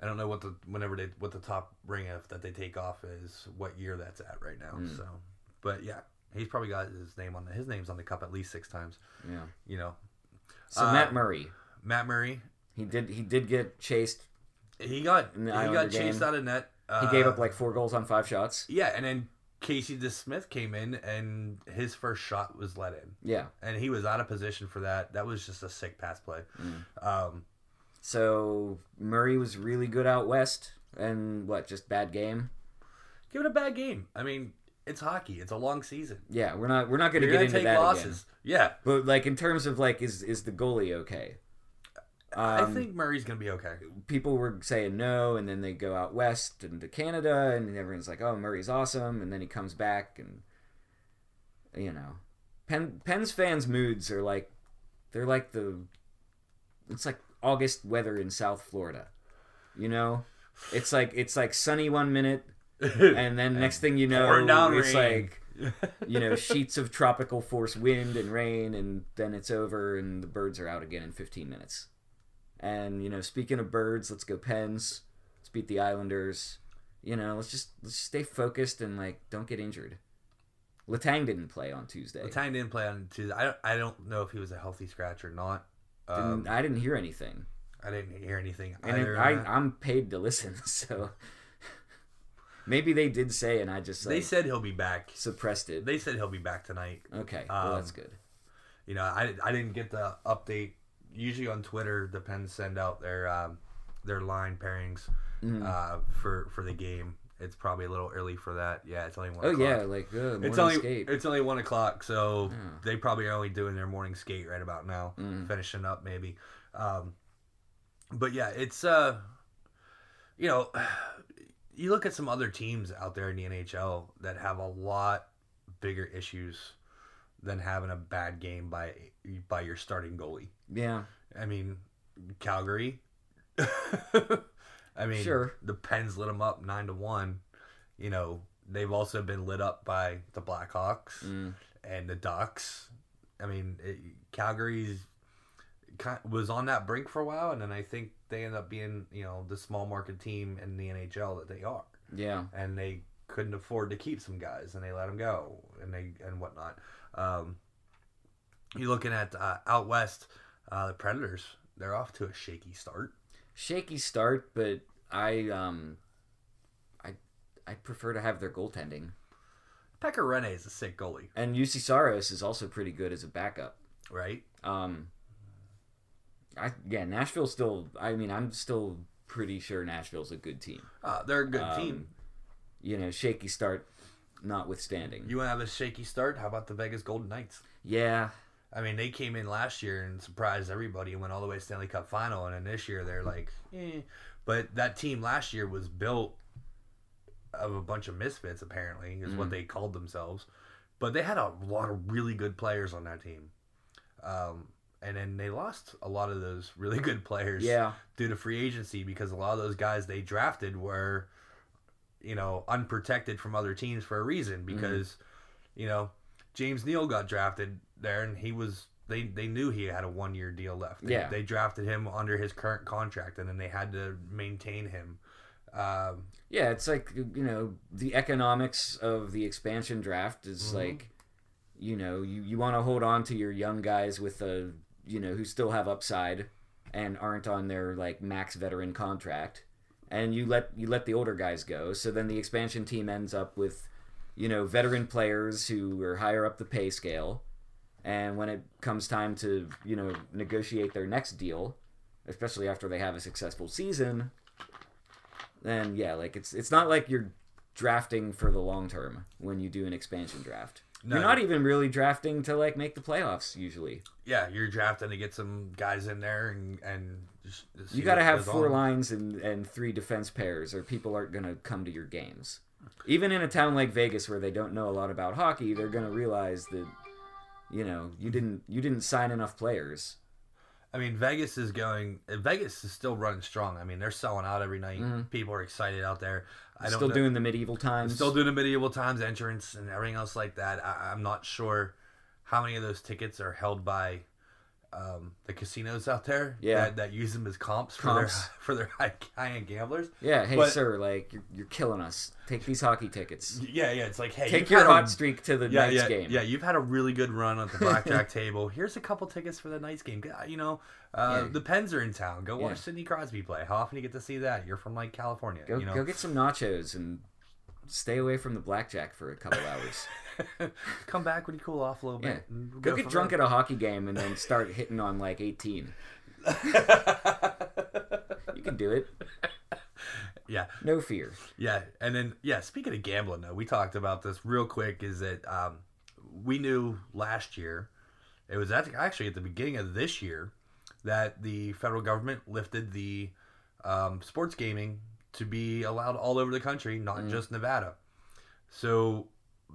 I don't know what the whenever they what the top ring if that they take off is what year that's at right now. Mm. So, but yeah, he's probably got his name on the, his name's on the cup at least six times. yeah. You know, So Uh, Matt Murray, Matt Murray, he did he did get chased. he got he got chased game, out of net. He Uh, gave up like four goals on five shots. yeah, and then Casey DeSmith came in and his first shot was let in, Yeah. and he was out of position for that. That was just a sick pass play. Mm. Um, So Murray was really good out west, and what? Just bad game. give it a bad game. I mean, it's hockey. It's a long season. Yeah, we're not we're not going to get into take that losses. Yeah. But like in terms of like, is is the goalie okay? I Um, think Murray's gonna be okay. people were saying no, and then they go out west and to Canada, and everyone's like, "Oh, Murray's awesome," and then he comes back, and you know, Penn Penn's fans' moods are like, they're like the, it's like August weather in South Florida, you know, it's like it's like sunny one minute, <laughs> and then next thing you know, it's rain. like you know sheets of tropical force wind and rain and then it's over and the birds are out again in 15 minutes and you know speaking of birds let's go pens let's beat the islanders you know let's just let's just stay focused and like don't get injured Letang didn't play on tuesday Letang didn't play on Tuesday. I don't, I don't know if he was a healthy scratch or not. Um, didn't, i didn't hear anything I didn't hear anything and either. it, I, I'm paid to listen <laughs> so maybe they did say and i just they like, said he'll be back. suppressed it They said he'll be back tonight. okay well um, that's good You know, I, I didn't get the update. Usually on Twitter, the Pens send out their um, their line pairings Mm. uh, for for the game, it's probably a little early for that. Yeah, it's only one. Oh o'clock. yeah, like uh, morning It's only skate. it's only one o'clock, so Yeah. they probably are only doing their morning skate right about now, Mm. finishing up maybe. Um, but yeah, it's uh, you know, <sighs> you look at some other teams out there in the NHL that have a lot bigger issues than having a bad game by by your starting goalie. Yeah, I mean, Calgary. <laughs> I mean, Sure. the Pens lit them up nine to one. You know, they've also been lit up by the Blackhawks mm, and the Ducks. I mean, it, Calgary's kind was on that brink for a while, and then I think they end up being you know the small market team in the NHL that they are, yeah, and they couldn't afford to keep some guys, and they let them go, and they and whatnot. Um, you're looking at uh, out west, uh, the Predators. They're off to a shaky start. shaky start, but I um, I I prefer to have their goaltending. Pekka Rinne is a sick goalie, And Juuse Saros is also pretty good as a backup. right? Um, I yeah, Nashville's still. I mean, I'm still pretty sure Nashville's a good team. Uh, they're a good Um, team. You know, shaky start notwithstanding. You want to have a shaky start? How about the Vegas Golden Knights? yeah, I mean, they came in last year and surprised everybody and went all the way to Stanley Cup final. And then this year they're like, eh. But that team last year was built of a bunch of misfits, apparently, is what Mhm. they called themselves. But they had a lot of really good players on that team. Um, and then they lost a lot of those <laughs> really good players yeah, due to free agency because a lot of those guys they drafted were, you know, unprotected from other teams for a reason because, you know, James Neal got drafted there and he was they they knew he had a one year deal left. They, Yeah. they drafted him under his current contract and then they had to maintain him. Um, yeah. It's like you know the economics of the expansion draft is Mhm. like, you know, you you want to hold on to your young guys with a you know who still have upside and aren't on their like max veteran contract and you let you let the older guys go so then the expansion team ends up with you know veteran players who are higher up the pay scale and when it comes time to you know negotiate their next deal especially after they have a successful season then yeah like it's it's not like you're drafting for the long term when you do an expansion draft No. you're not even really drafting to like make the playoffs usually yeah, you're drafting to get some guys in there and and You got to have four on. lines and, and three defense pairs, or people aren't going to come to your games. Even in a town like Vegas, where they don't know a lot about hockey, they're going to realize that, you know, you didn't you didn't sign enough players. I mean, Vegas is going. Vegas is still running strong. I mean, they're selling out every night. Mhm. People are excited out there. I don't Still know, doing the medieval times. still doing the medieval times entrance and everything else like that. I, I'm not sure how many of those tickets are held by um, the casinos out there. Yeah. that, that use them as comps for their <laughs> for their high end gamblers. yeah, hey but- sir, like you're, you're killing us. Take these hockey tickets. Yeah, yeah. It's like, hey, Take your hot a- streak to the yeah, next yeah, game. yeah. You've had a really good run at the blackjack <laughs> table. Here's a couple tickets for the night's game. You know, uh, Yeah. the Pens are in town. Go watch. Sidney Crosby play. How often do you get to see that? You're from like California. Go you know, go get some nachos and stay away from the blackjack for a couple hours. <laughs> come back when you cool off a little Yeah. bit. and Go get drunk there. at a hockey game and then start hitting on like 18. <laughs> You can do it. yeah, No fear. yeah, and then yeah. Speaking of gambling, though, we talked about this real quick. Is that um, we knew last year, it was at, actually at the beginning of this year, that the federal government lifted the um, sports gaming to be allowed all over the country, not Mm. just Nevada. So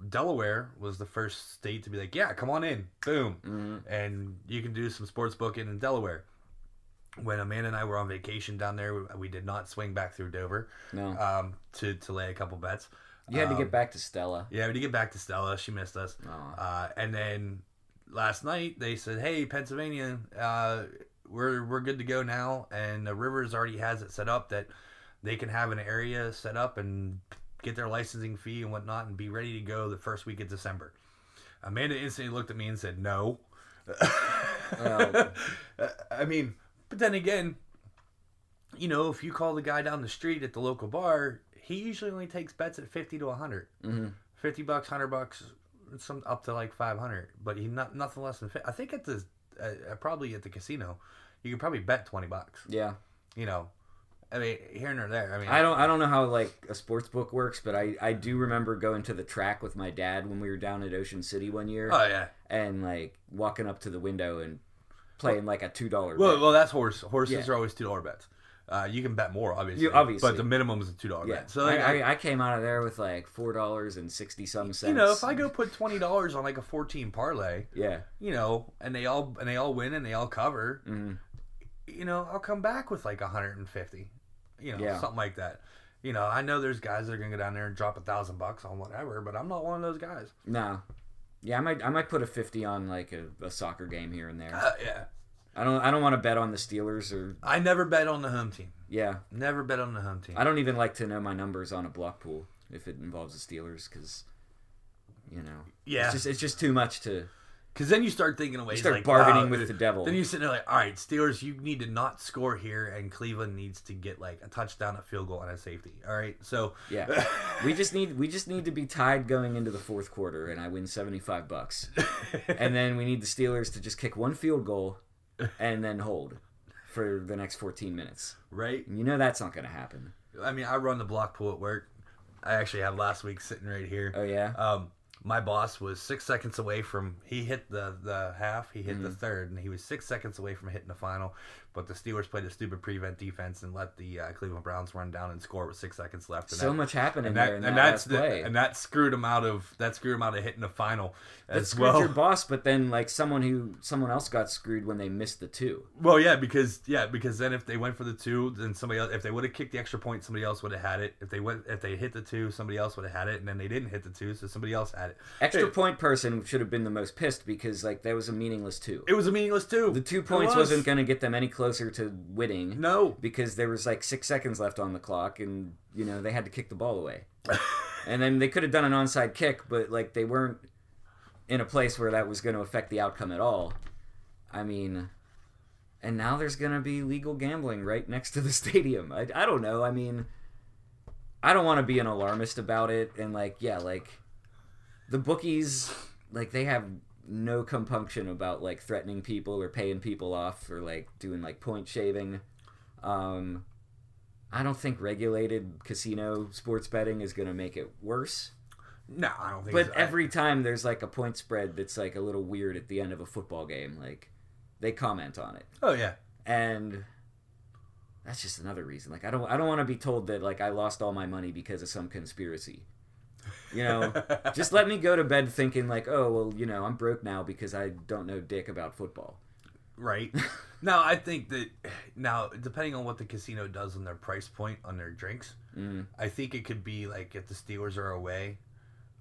Delaware was the first state to be like, yeah, come on in, boom, Mhm. and you can do some sports booking in Delaware. When Amanda and I were on vacation down there, we did not swing back through Dover No. um, to to lay a couple bets. You had to Um, get back to Stella. Yeah, we did get back to Stella. She missed us. Uh, and then last night they said, "Hey, Pennsylvania, uh, we're we're good to go now." And the Rivers already has it set up that they can have an area set up and get their licensing fee and whatnot and be ready to go the first week of December. Amanda instantly looked at me and said, "No." Well- <laughs> I mean, but then again, you know, if you call the guy down the street at the local bar, he usually only takes bets at fifty to hundred. Mhm. 50 bucks, 100 bucks, some up to like 500, but he not nothing less than 50. I think at the uh, probably at the casino, you could probably bet 20 bucks, Yeah. you know. I mean, here and there. I mean, I don't I don't know how like a sports book works, but I I do remember going to the track with my dad when we were down at Ocean City one year, Oh yeah. and like walking up to the window and playing like a two dollar. Well, well, that's horse. Horses Yeah. are always two dollar bets. Uh, you can bet more, obviously. You- obviously. but the minimum is a two dollar yeah. bet. So I, like, I, I, I came out of there with like four dollars and sixty some cents. you know, if I go put twenty dollars on like a fourteen parlay, yeah, you know, and they all and they all win and they all cover, Mhm. you know, I'll come back with like hundred and fifty, you know, Yeah. something like that. You know, I know there's guys that are gonna go down there and drop a thousand bucks on whatever, but I'm not one of those guys. no, yeah, I might I might put a fifty on like a, a soccer game here and there. Uh, yeah, I don't I don't want to bet on the Steelers or I never bet on the home team. yeah. Never bet on the home team. I don't even like to know my numbers on a block pool if it involves the Steelers because you know Yeah. it's just it's just too much to Because then you start thinking away. You start like bargaining wow, with the devil. Then you sit there like, all right, Steelers, you need to not score here, and Cleveland needs to get like a touchdown, a field goal, and a safety. All right, so yeah. <laughs> we just need we just need to be tied going into the fourth quarter and I win seventy five bucks, and then we need the Steelers to just kick one field goal and then hold for the next fourteen minutes. right. And you know that's not going to happen. I mean, I run the block pool at work. I actually have last week sitting right here. Oh yeah, Um, my boss was six seconds away from he hit the the half, he hit Mm-hmm. the third, and he was six seconds away from hitting the final. But the Steelers played a stupid prevent defense and let the uh, Cleveland Browns run down and score with six seconds left. And so that- much happening and there that, in and that that's the, play. and that screwed them out of that screwed them out of hitting the final that as well. your boss, but then like someone who someone else got screwed when they missed the two. Well, yeah, because yeah, because then if they went for the two, then somebody else. If they would have kicked the extra point, somebody else would have had it. If they went, if they hit the two, somebody else would have had it, and then they didn't hit the two, so somebody else had it. Extra Hey, point person should have been the most pissed because like that was a meaningless two. It was a meaningless two. The two points was. was. not going to get them any closer to winning. No. because there was like six seconds left on the clock, and you know they had to kick the ball away. <laughs> and then they could have done an onside kick, but like they weren't in a place where that was going to affect the outcome at all. I mean, and now there's going to be legal gambling right next to the <laughs> stadium. I, I don't know. I mean, I don't want to be an alarmist about it, and like yeah, like the bookies, like they have no compunction about like threatening people or paying people off or like doing like point shaving. Um, I don't think regulated casino sports betting is going to make it worse. No, I don't think. But so. every time there's like a point spread that's like a little weird at the end of a football game, like they comment on it. oh yeah, And that's just another reason. Like I don't I don't want to be told that like I lost all my money because of some conspiracy. You know, just let me go to bed thinking like, "Oh, well, you know, I'm broke now because I don't know dick about football." right. <laughs> now I think that now depending on what the casino does on their price point on their drinks, Mm. I think it could be like if the Steelers are away.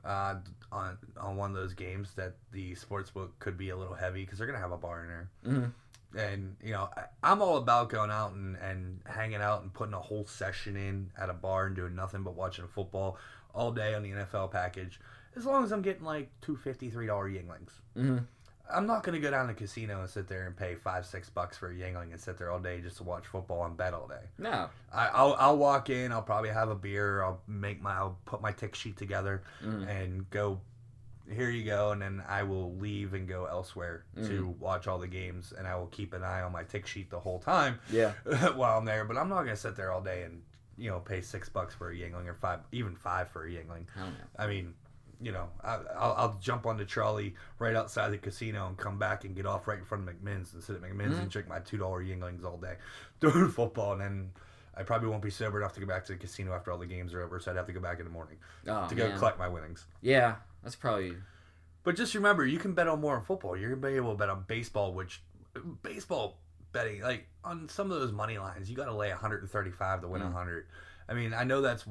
Uh, on on one of those games that the sports book could be a little heavy because they're gonna have a bar in there. Mhm. and you know I, i'm all about going out and, and hanging out and putting a whole session in at a bar and doing nothing but watching football all day on the nfl package as long as i'm getting like two fifty three dollar Yuenglings Mhm. i'm not going to go down to the casino and sit there and pay five six bucks for a Yuengling and sit there all day just to watch football and bet all day No. I, I'll, I'll walk in i'll probably have a beer i'll make my i'll put my tick sheet together Mhm. and go here you go and then i will leave and go elsewhere to watch all the games and i will keep an eye on my tick sheet the whole time Yeah. <laughs> while i'm there but i'm not going to sit there all day and you know pay six bucks for a Yuengling or five even five for a Yuengling I don't know. i mean you know I, I'll, I'll jump on the trolley right outside the casino and come back and get off right in front of mcminn's and sit at mcminn's and mm-hmm. drink my two dollar Yuenglings all day <laughs> doing football and then I probably won't be sober enough to go back to the casino after all the games are over, so I'd have to go back in the morning Oh, to go man. collect my winnings. Yeah, that's probably But just remember, you can bet on more on football. You're gonna be able to bet on baseball, which baseball betting, like on some of those money lines, you got to lay 135 to win Mm. 100. I mean, I know that's,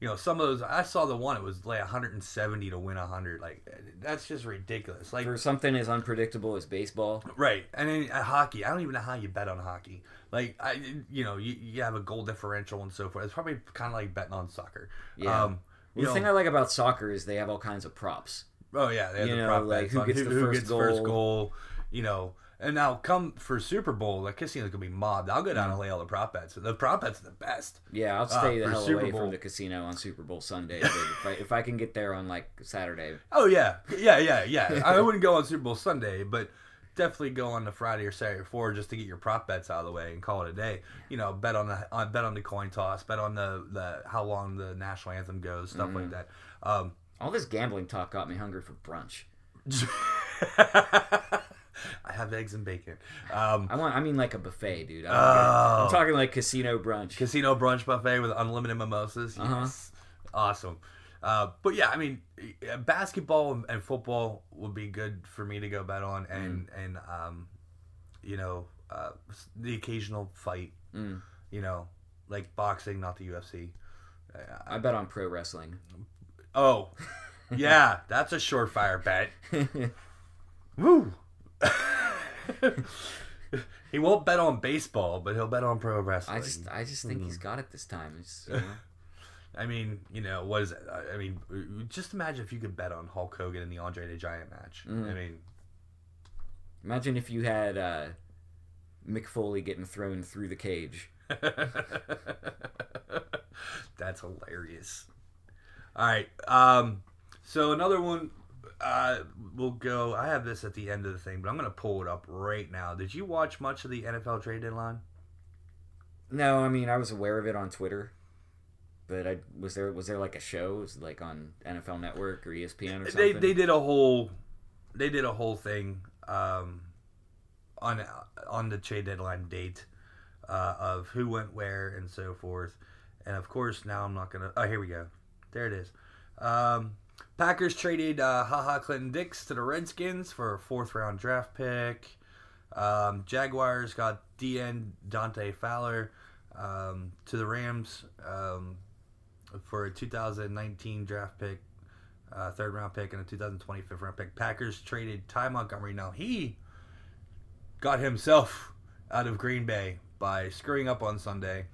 you know, some of those. I saw the one it was lay 170 to win 100. Like that's just ridiculous. Like for something as unpredictable as baseball. Right, and then at hockey, I don't even know how you bet on hockey. Like, I, you know, you, you have a goal differential and so forth. It's probably kind of like betting on soccer. Yeah. Um, you the know, thing I like about soccer is they have all kinds of props. oh yeah, they have you the know, prop like, bets who gets who, the who first gets first goal. goal. You know, and now come for Super Bowl, the casino's gonna be mobbed. I'll go down Mm. and lay all the prop bets. The prop bets are the best. Yeah, I'll Uh, stay the hell Super away Bowl. from the casino on Super Bowl Sunday. if, I, if I can get there on like Saturday, Oh yeah, yeah, yeah, yeah. I wouldn't go on Super Bowl Sunday, but definitely go on the Friday or Saturday before just to get your prop bets out of the way and call it a day. You know, bet on the on, bet on the coin toss, bet on the, the how long the national anthem goes, stuff like that. Um, All this gambling talk got me hungry for brunch. <laughs> <laughs> I have eggs and bacon. Um, I want. I mean, like a buffet, dude. I'm, Oh. I'm talking like casino brunch. casino brunch buffet with unlimited mimosas. Uh-huh. Yes, awesome. Uh, but yeah, I mean, uh, basketball and- football would be good for me to go bet on, and and um, you know, uh, the occasional fight. Mm. You know, like boxing, not the UFC. I bet on pro wrestling. Oh, yeah, that's a surefire bet. <laughs> Woo. He won't bet on baseball, but he'll bet on pro wrestling. I just, I just think he's got it this time. You know, <laughs> <laughs> I mean, you know, what is it? I- mean, just imagine if you could bet on Hulk Hogan in the Andre the Giant match. I mean, imagine if you had uh, Mick Foley getting thrown through the cage. <laughs> that's hilarious. All right. Um, so another one, uh, we'll go. I have this at the end of the thing, but I'm going to pull it up right now. Did you watch much of the NFL trade deadline? No, I mean I was aware of it on Twitter, but I was there. Was there like a show? Was like on NFL Network or ESPN or something? They they did a whole, they did a whole thing um, on on the trade deadline date uh, of who went where and so forth. And of course, now I'm not gonna. Oh, here we go. There it is. Um, Packers traded uh, Ha Ha Clinton-Dix to the Redskins for a fourth round draft pick. Um, Jaguars got DN Dante Fowler um, to the Rams um, for a 2019 draft pick, uh, third round pick, and a 2020 fifth round pick. Packers traded Ty Montgomery. Now he got himself out of Green Bay by screwing up on Sunday,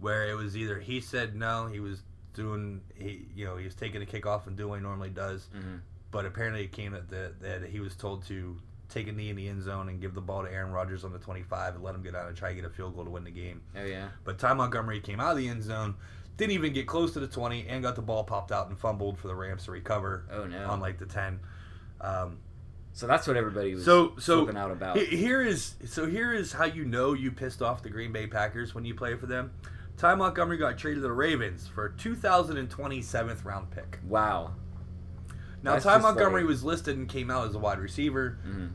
where it was either he said no, he was doing he you know he was taking a kickoff and doing what he normally does, but apparently it came that the, that he was told to take a knee in the end zone and give the ball to Aaron Rodgers on the 25 and let him get out and try to get a field goal to win the game. Oh yeah. But Ty Montgomery came out of the end zone, didn't even get close to the 20, and got the ball popped out and fumbled for the Rams to recover Oh no. on like the 10. Um, so that's what everybody was so so out about. here is so here is how you know you pissed off the Green Bay Packers when you play for them. Ty Montgomery got traded to the Ravens for a 2027th round pick. wow. Now That's Ty Montgomery like- was listed and came out as a wide receiver. Mhm.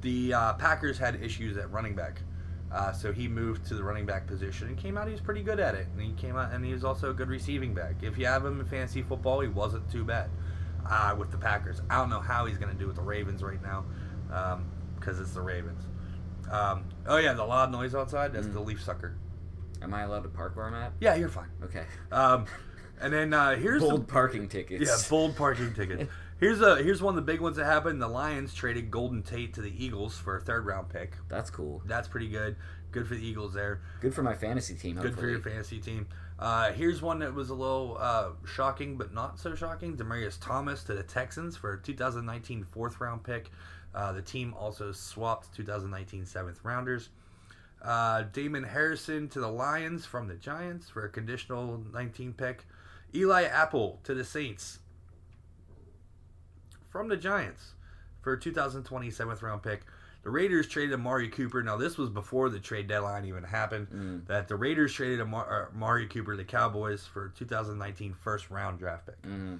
The uh, Packers had issues at running back, uh, so he moved to the running back position and came out. He was pretty good at it, and he came out and he was also a good receiving back. If you have him in fantasy football, he wasn't too bad uh, with the Packers. I don't know how he's going to do with the Ravens right now because it's the Ravens. Um, oh yeah, the loud noise outside. That's the leaf sucker. Am I allowed to park where I'm at? Yeah, you're fine. Okay. Um, and then uh, here's the, Bold parking tickets. yeah, bold parking tickets. <laughs> Here's a here's one of the big ones that happened. The Lions traded Golden Tate to the Eagles for a third round pick. That's cool. That's pretty good. Good for the Eagles there. Good for my fantasy team. Good for your fantasy team. Uh, here's one that was a little uh, shocking, but not so shocking. Demaryius Thomas to the Texans for a 2019 fourth round pick. Uh, the team also swapped 2019 seventh rounders. Uh, Damon Harrison to the Lions from the Giants for a conditional 19 pick. Eli Apple to the Saints from the Giants for a 2020 seventh round pick. The Raiders traded Amari Cooper. Now this was before the trade deadline even happened. That the Raiders traded uh, Amari Cooper to the Cowboys for 2019 first round draft pick. Mhm.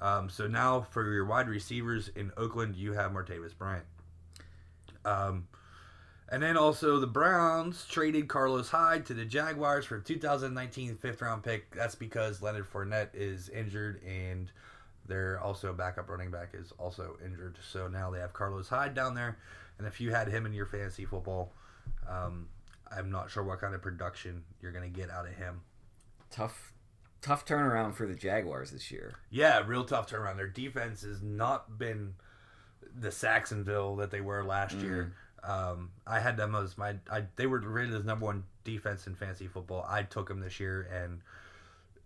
Um, so now for your wide receivers in Oakland, you have Martavis Bryant. Um, and then also the Browns traded Carlos Hyde to the Jaguars for 2019 fifth round pick. That's because Leonard Fournette is injured and their also backup running back is also injured. So now they have Carlos Hyde down there. And if you had him in your fantasy football, um, I'm not sure what kind of production you're going to get out of him. Tough, tough turnaround for the Jaguars this year. Yeah, real tough turnaround. Their defense has not been the Sacksonville that they were last year. Um, I had them as my. I, they were rated as number one defense in fantasy football. I took them this year, and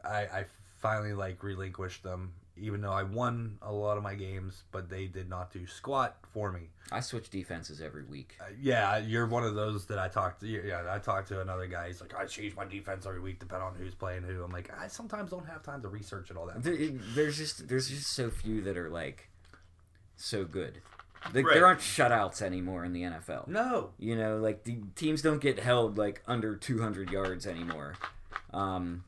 I, I finally like relinquished them. Even though I won a lot of my games, but they did not do squat for me. I switch defenses every week. Uh, yeah, you're one of those that I talked to. Yeah, I talked to another guy. He's like, I change my defense every week depending on who's playing who. I'm like, I sometimes don't have time to research and all that. There- There's just there's just so few that are like so good. Like, Right. There aren't shutouts anymore in the NFL. No. You know, like the teams don't get held like under 200 yards anymore. Um,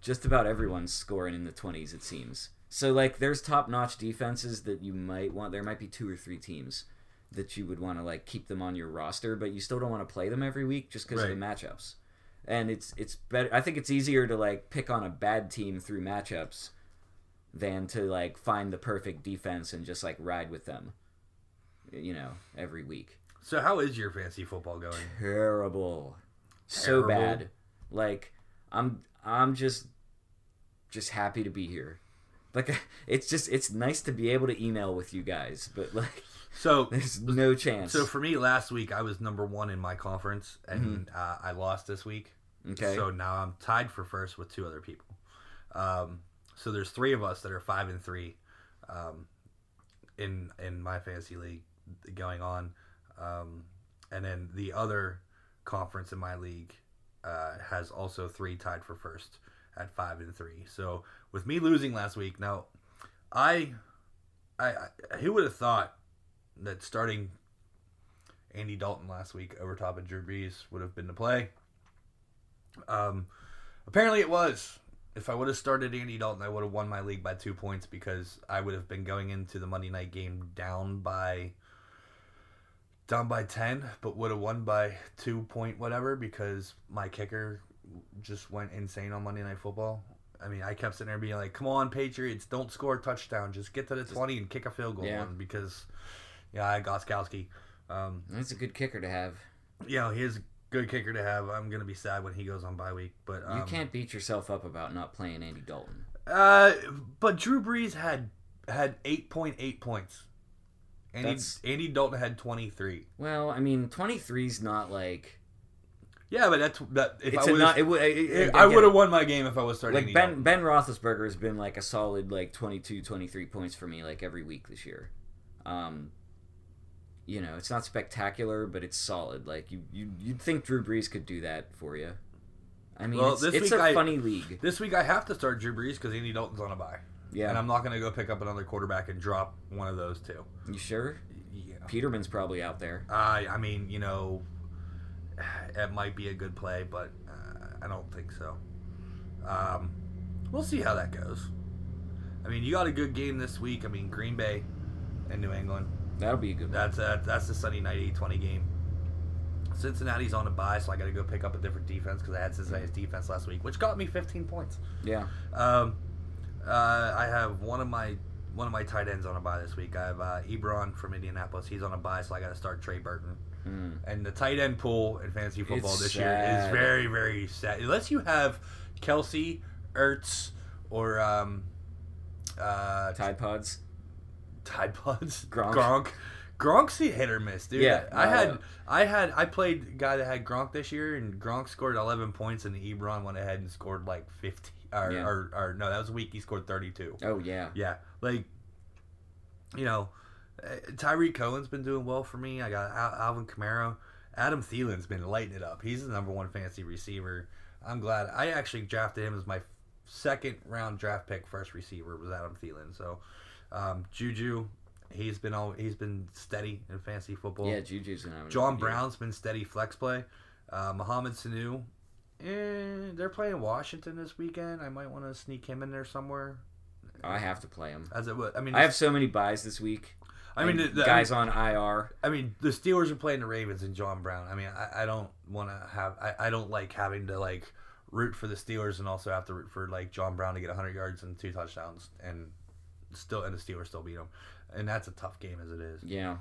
just about everyone's scoring in the 20s, it seems. So like, there's top-notch defenses that you might want. There might be two or three teams that you would want to like keep them on your roster, but you still don't want to play them every week just because of the matchups. And it's it's better. I think it's easier to like pick on a bad team through matchups than to like find the perfect defense and just like ride with them. You know, every week So how is your fantasy football going? terrible so bad like i'm i'm just just happy to be here like <laughs> it's just it's nice to be able to email with you guys but like So <laughs> there's no chance so for me last week I was number one in my conference and uh, I lost this week. Mm-hmm. okay So now I'm tied for first with two other people. Um, so there's three of us that are five and three um, in in my fantasy league going on, um, and then the other conference in my league uh, has also three tied for first at five and three. So with me losing last week, now I, I, I who would have thought that starting Andy Dalton last week over top of Drew Brees would have been the play. Um, apparently it was. If I would have started Andy Dalton, I would have won my league by two points because I would have been going into the Monday night game down by down by ten, but would have won by two point whatever because my kicker just went insane on Monday Night Football. I mean, I kept sitting there being like, "Come on, Patriots! Don't score a touchdown. Just get to the twenty and kick a field goal." Yeah. because yeah, I got Skowski. Um, that's a good kicker to have know, he is good kicker to have. I'm gonna be sad when he goes on bye week, but um, you can't beat yourself up about not playing andy dalton Uh, but Drew Brees had had eight point eight points. Andy That's- Andy Dalton had twenty three. well i mean twenty three is not like Yeah, but that's that. If it's I would, not it would it, I would have won my game if I was starting. like Andy ben Dalton. ben roethlisberger has been like a solid like 22 23 points for me like every week this year um you know it's not spectacular but it's solid like you, you you'd think drew brees could do that for you i mean Well, it's, this it's week a I- funny league This week I have to start Drew Brees because Andy Dalton's on a bye, yeah and I'm not gonna go pick up another quarterback and drop one of those two. you sure Yeah. peterman's probably out there I I mean, you know, <sighs> it might be a good play, but uh, I don't think so. Um, we'll see how that goes. I mean, you got a good game this week. I mean, Green Bay and New England. That'll be a good one That's a, that's the Sunday night 820 game. Cincinnati's on a bye, so I got to go pick up a different defense because I had Cincinnati's defense last week, which got me 15 points. yeah Um, uh, I have one of my one of my tight ends on a bye this week. I have uh, Ebron from Indianapolis. He's on a bye, so I got to start Trey Burton. Mm. And the tight end pool in fantasy football It's this year is very, very sad. Unless you have Kelce, Ertz, or um, uh, tide pods Tide Pods, <laughs> Gronk. Gronk. Gronk's a hit or miss, dude. Yeah, I uh, had, I had, I played a guy that had Gronk this year, and Gronk scored 11 points, and the Ebron went ahead and scored like 50, or, Yeah. or, or no, that was a week he scored 32. oh yeah Yeah, like, you know, Tarik Cohen's been doing well for me. I got Al- Alvin Kamara. Adam Thielen's been lighting it up. He's the number one fantasy receiver. I'm glad. I actually drafted him as my second round draft pick. First receiver was Adam Thielen. So, um, Juju, he's been all he's been steady in fantasy football. yeah juju's an John Brown's been steady flex play. Uh, Mohamed Sanu, eh, they're playing Washington this weekend. I might want to sneak him in there somewhere. i have to play him As it would, I mean, i have so many buys this week I mean, the, the- guys on ir I mean, the Steelers are playing the Ravens and John Brown. I mean, I, I don't want to have. I, I don't like having to like root for the Steelers and also have to root for like John Brown to get 100 yards and two touchdowns and still and the Steelers still beat them. And that's a tough game as it is. yeah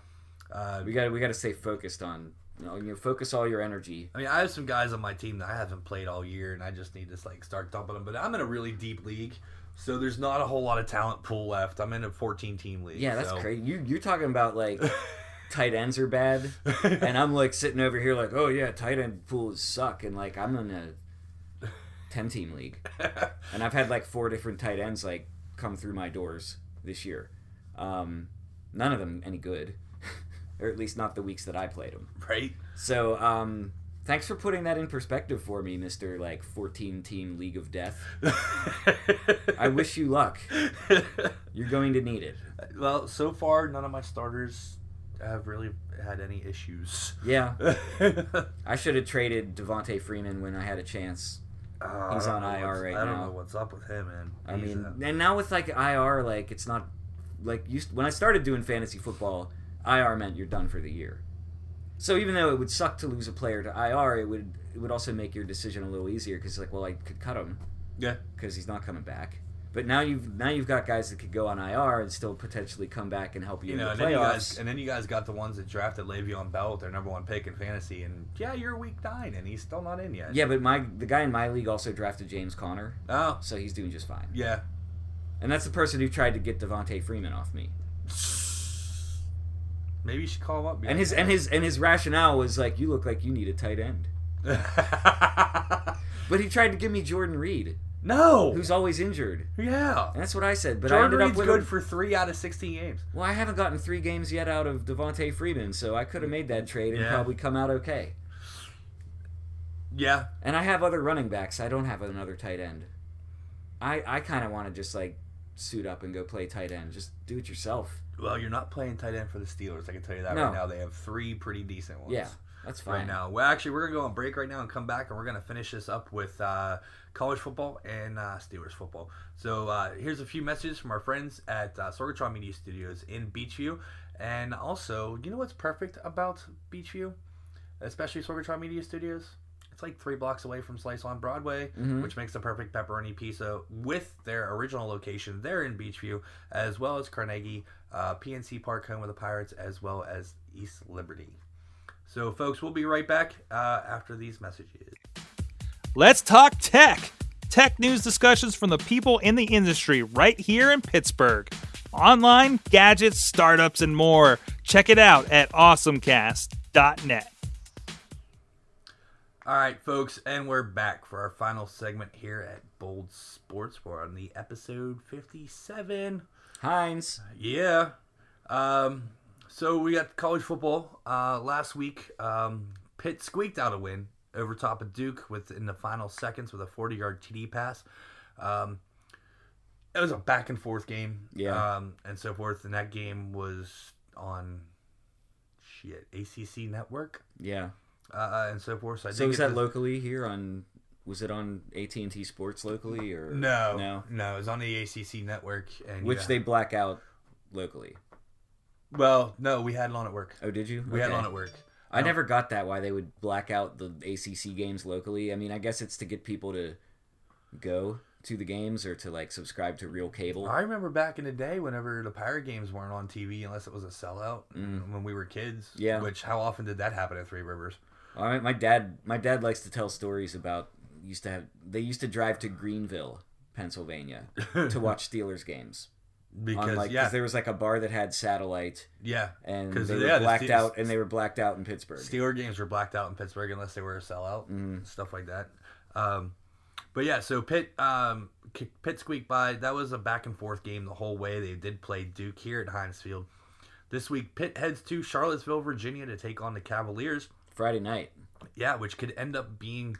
Uh, we got we got to stay focused on you know, you focus all your energy I mean, I have some guys on my team that I haven't played all year, and I just need to like start dumping them. But I'm in a really deep league, so there's not a whole lot of talent pool left. I'm in a 14 team league. Yeah, that's so- crazy. You you're talking about like <laughs> tight ends are bad, and I'm like <laughs> sitting over here like, oh yeah, tight end pools suck, and like I'm in a ten team league, <laughs> and I've had like four different tight ends like come through my doors this year. Um, none of them any good, <laughs> or at least not the weeks that I played them. right? So um, Thanks for putting that in perspective for me, Mister like 14 team League of Death. <laughs> I wish you luck. You're going to need it. well, so far none of my starters have really had any issues. Yeah, <laughs> I should have traded Devonta Freeman when I had a chance. Uh, He's on IR right I don't now. know what's up with him, man. I He's, mean, uh, and now with like IR, like it's not like used when I started doing fantasy football, IR meant you're done for the year. So even though it would suck to lose a player to IR, it would it would also make your decision a little easier because like, well, I could cut him yeah, because he's not coming back. But now you've now you've got guys that could go on IR and still potentially come back and help you, you in the and then you playoffs. guys, and then you guys got the ones that drafted Le'Veon Bell with their number one pick in fantasy, and yeah, you're week nine, and he's still not in yet. yeah, but my the guy in my league also drafted James Conner, Oh, so he's doing just fine. yeah. And that's the person who tried to get Devonta Freeman off me. <sighs> Maybe you should call him up. And his and his and his rationale was like, "You look like you need a tight end." <laughs> But he tried to give me Jordan Reed, no. who's always injured, yeah. and that's what I said. But I ended Reed's up with good him- for three out of sixteen games. Well, I haven't gotten three games yet out of Devonta Freeman, so I could have made that trade and Yeah. probably come out okay. Yeah, And I have other running backs. I don't have another tight end. I I kind of want to just like suit up and go play tight end. Just do it yourself. Well, you're not playing tight end for the Steelers. I can tell you that No. right now. They have three pretty decent ones. Yeah, that's fine. Right now. Well, actually, we're gonna go on break right now and come back, and we're gonna finish this up with uh, college football and uh, Steelers football. So uh, here's a few messages from our friends at uh, Sorgatron Media Studios in Beechview, and also, you know what's perfect about Beechview, especially Sorgatron Media Studios? It's like three blocks away from Slice on Broadway, Mhm. which makes the perfect pepperoni pizza with their original location there in Beechview, as well as Carnegie, uh, PNC Park, home of the Pirates, as well as East Liberty. So, folks, we'll be right back uh, after these messages. Let's talk tech. Tech news discussions from the people in the industry right here in Pittsburgh. Online, gadgets, startups, and more. Check it out at awesomecast.net. All right, folks, and we're back for our final segment here at Bold Sports. We're on the episode 57. Heinz. Yeah. Um, so we got college football. Uh, last week, um, Pitt squeaked out a win over top of Duke within the final seconds with a 40 yard TD pass. Um, it was a back and forth game. Yeah. Um, and so forth. And that game was on shit ACC network Yeah. uh, and so forth. So, I So was that to- locally here on? Was it on AT and T Sports locally or No, No. no, it was on the ACC network, and Which yeah. they black out locally. Well, no, we had it on at work. Oh, did you? We had it Okay. on at work. I never got that why they would black out the ACC games locally. I mean, I guess it's to get people to go to the games or to like subscribe to real cable. I remember back in the day, whenever the Pirate games weren't on TV unless it was a sellout when we were kids. Mm. Yeah. Which how often did that happen at Three Rivers? All right, my dad, my dad likes to tell stories about used to have they used to drive to Greenville, Pennsylvania, to <laughs> watch Steelers games. Because like, yeah, there was like a bar that had satellite, yeah, and they were yeah, the blacked Ste- out, and they were blacked out in Pittsburgh. Steeler games were blacked out in Pittsburgh unless they were a sellout, Mm. stuff like that. Um, but yeah, so Pitt, um, Pitt squeaked by. That was a back and forth game the whole way. They did play Duke here at Heinz Field. This week, Pitt heads to Charlottesville, Virginia, to take on the Cavaliers. Friday night. Yeah, which could end up being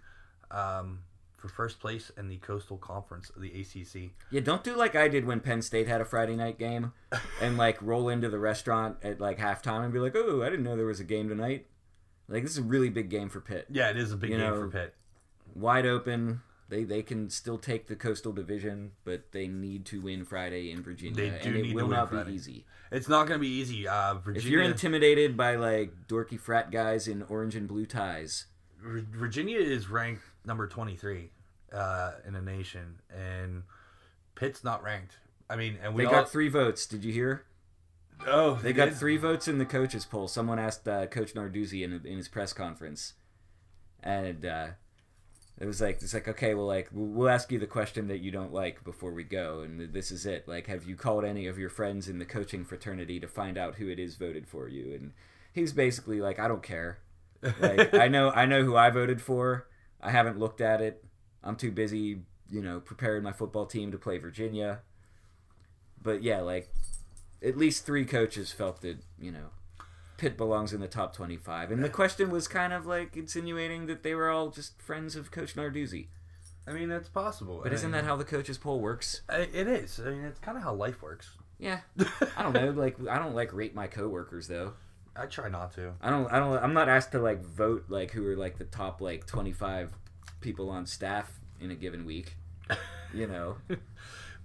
um, for first place in the Coastal Conference of the ACC. Yeah, don't do like I did when Penn State had a Friday night game, and like roll into the restaurant at like halftime and be like, "Oh, I didn't know there was a game tonight." Like this is a really big game for Pitt. Yeah, it is a big You game know, for Pitt. Wide open. They they can still take the Coastal Division, but they need to win Friday in Virginia, and it will not Friday. be easy. It's not going to be easy. Uh, Virginia, If you're intimidated by like dorky frat guys in orange and blue ties, Virginia is ranked number 23 uh, in the nation, and Pitt's not ranked. I mean, and we they all, got three votes. Did you hear? oh They got three votes in the coaches poll. Someone asked uh, Coach Narduzzi in, in his press conference, and uh, it was like it's like okay, well, like we'll we'll ask you the question that you don't like before we go, and this is it. Like, have you called any of your friends in the coaching fraternity to find out who it is voted for you? And he's basically like, I don't care. Like, <laughs> I know, I know who I voted for. I haven't looked at it. I'm too busy, you know, preparing my football team to play Virginia. But yeah, like at least three coaches felt that you know Pitt belongs in the top 25. And the question was kind of like insinuating that they were all just friends of Coach Narduzzi. I mean, that's possible. But isn't that how the coaches poll works? It is. I mean, it's kind of how life works. Yeah. <laughs> I don't know. Like I don't like rate my coworkers though. I try not to. I don't. I don't. I'm not asked to like vote like who are like the top like 25 people on staff in a given week. <laughs> You know.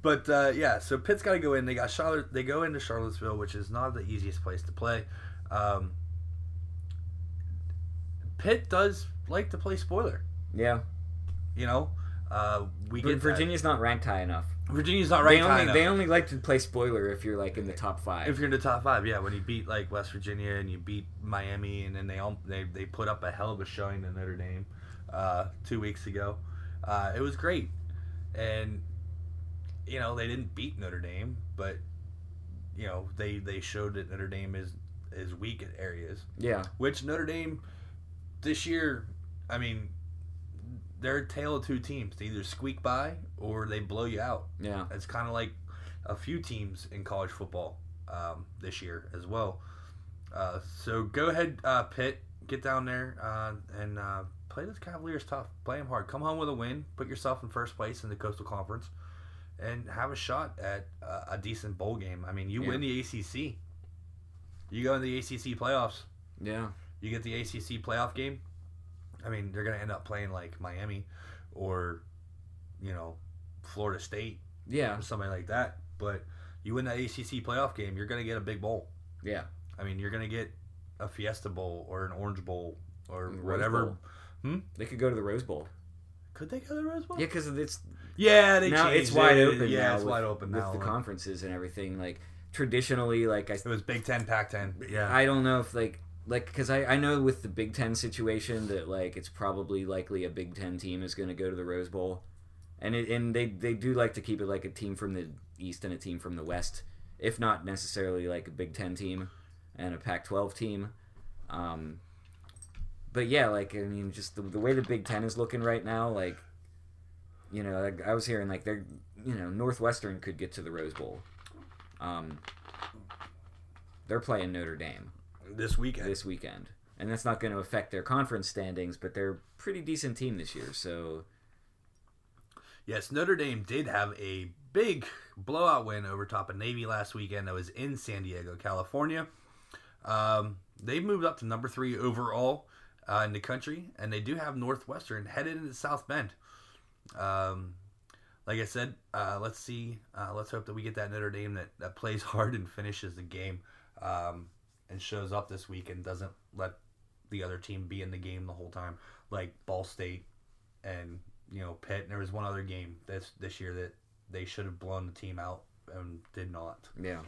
But uh, yeah, so Pitt's got to go in. They got Charlotte. They go into Charlottesville, which is not the easiest place to play. Um, Pitt does like to play spoiler. Yeah. You know, uh, we But get that. Virginia's not ranked high enough. Virginia's not right. they only they only like to play spoiler if you're like in the top five. If you're in the top five, yeah, when you beat like West Virginia and you beat Miami, and then they all they, they put up a hell of a showing to Notre Dame uh, two weeks ago. Uh, it was great, and you know they didn't beat Notre Dame, but you know they they showed that Notre Dame is is weak at areas, yeah. which Notre Dame this year, I mean, they're a tale of two teams. They either squeak by or they blow you out. Yeah. It's kind of like a few teams in college football um, this year as well. Uh, so go ahead, uh, Pitt, get down there uh, and uh, play those Cavaliers tough. Play them hard. Come home with a win. Put yourself in first place in the Coastal Conference, and have a shot at uh, a decent bowl game. I mean, you Yeah. win the ACC. You go in the ACC playoffs. Yeah. You get the ACC playoff game. I mean, they're going to end up playing like Miami or, you know, Florida State Yeah. or somebody like that. But you win that ACC playoff game, you're going to get a big bowl. Yeah. I mean, you're going to get a Fiesta Bowl or an Orange Bowl or Rose whatever. Bowl. Hmm? They could go to the Rose Bowl. Could they go to the Rose Bowl? Yeah, because it's Yeah, they now it's wide it. open. Yeah, now it's with, wide open now with the conferences and everything. Like traditionally, like I, It was Big Ten, Pac Ten. Yeah. I don't know if like like because I I know with the Big Ten situation that like it's probably likely a Big Ten team is going to go to the Rose Bowl, and it, and they they do like to keep it like a team from the East and a team from the West, if not necessarily like a Big Ten team and a Pac-12 team. Um, but yeah, like I mean, just the, the way the Big Ten is looking right now, like you know, I was hearing like they're you know Northwestern could get to the Rose Bowl. Um, they're playing Notre Dame this weekend. this weekend, and that's not going to affect their conference standings. But they're a pretty decent team this year, so Yes, Notre Dame did have a big blowout win over top of Navy last weekend. That was in San Diego, California. Um, they've moved up to number three overall uh, in the country, and they do have Northwestern headed into South Bend. Um, like I said, uh, let's see. Uh, let's hope that we get that Notre Dame that, that plays <laughs> hard and finishes the game um, and shows up this week and doesn't let the other team be in the game the whole time, like Ball State and you know Pitt. And there was one other game this this year that they should have blown the team out and did not. yeah,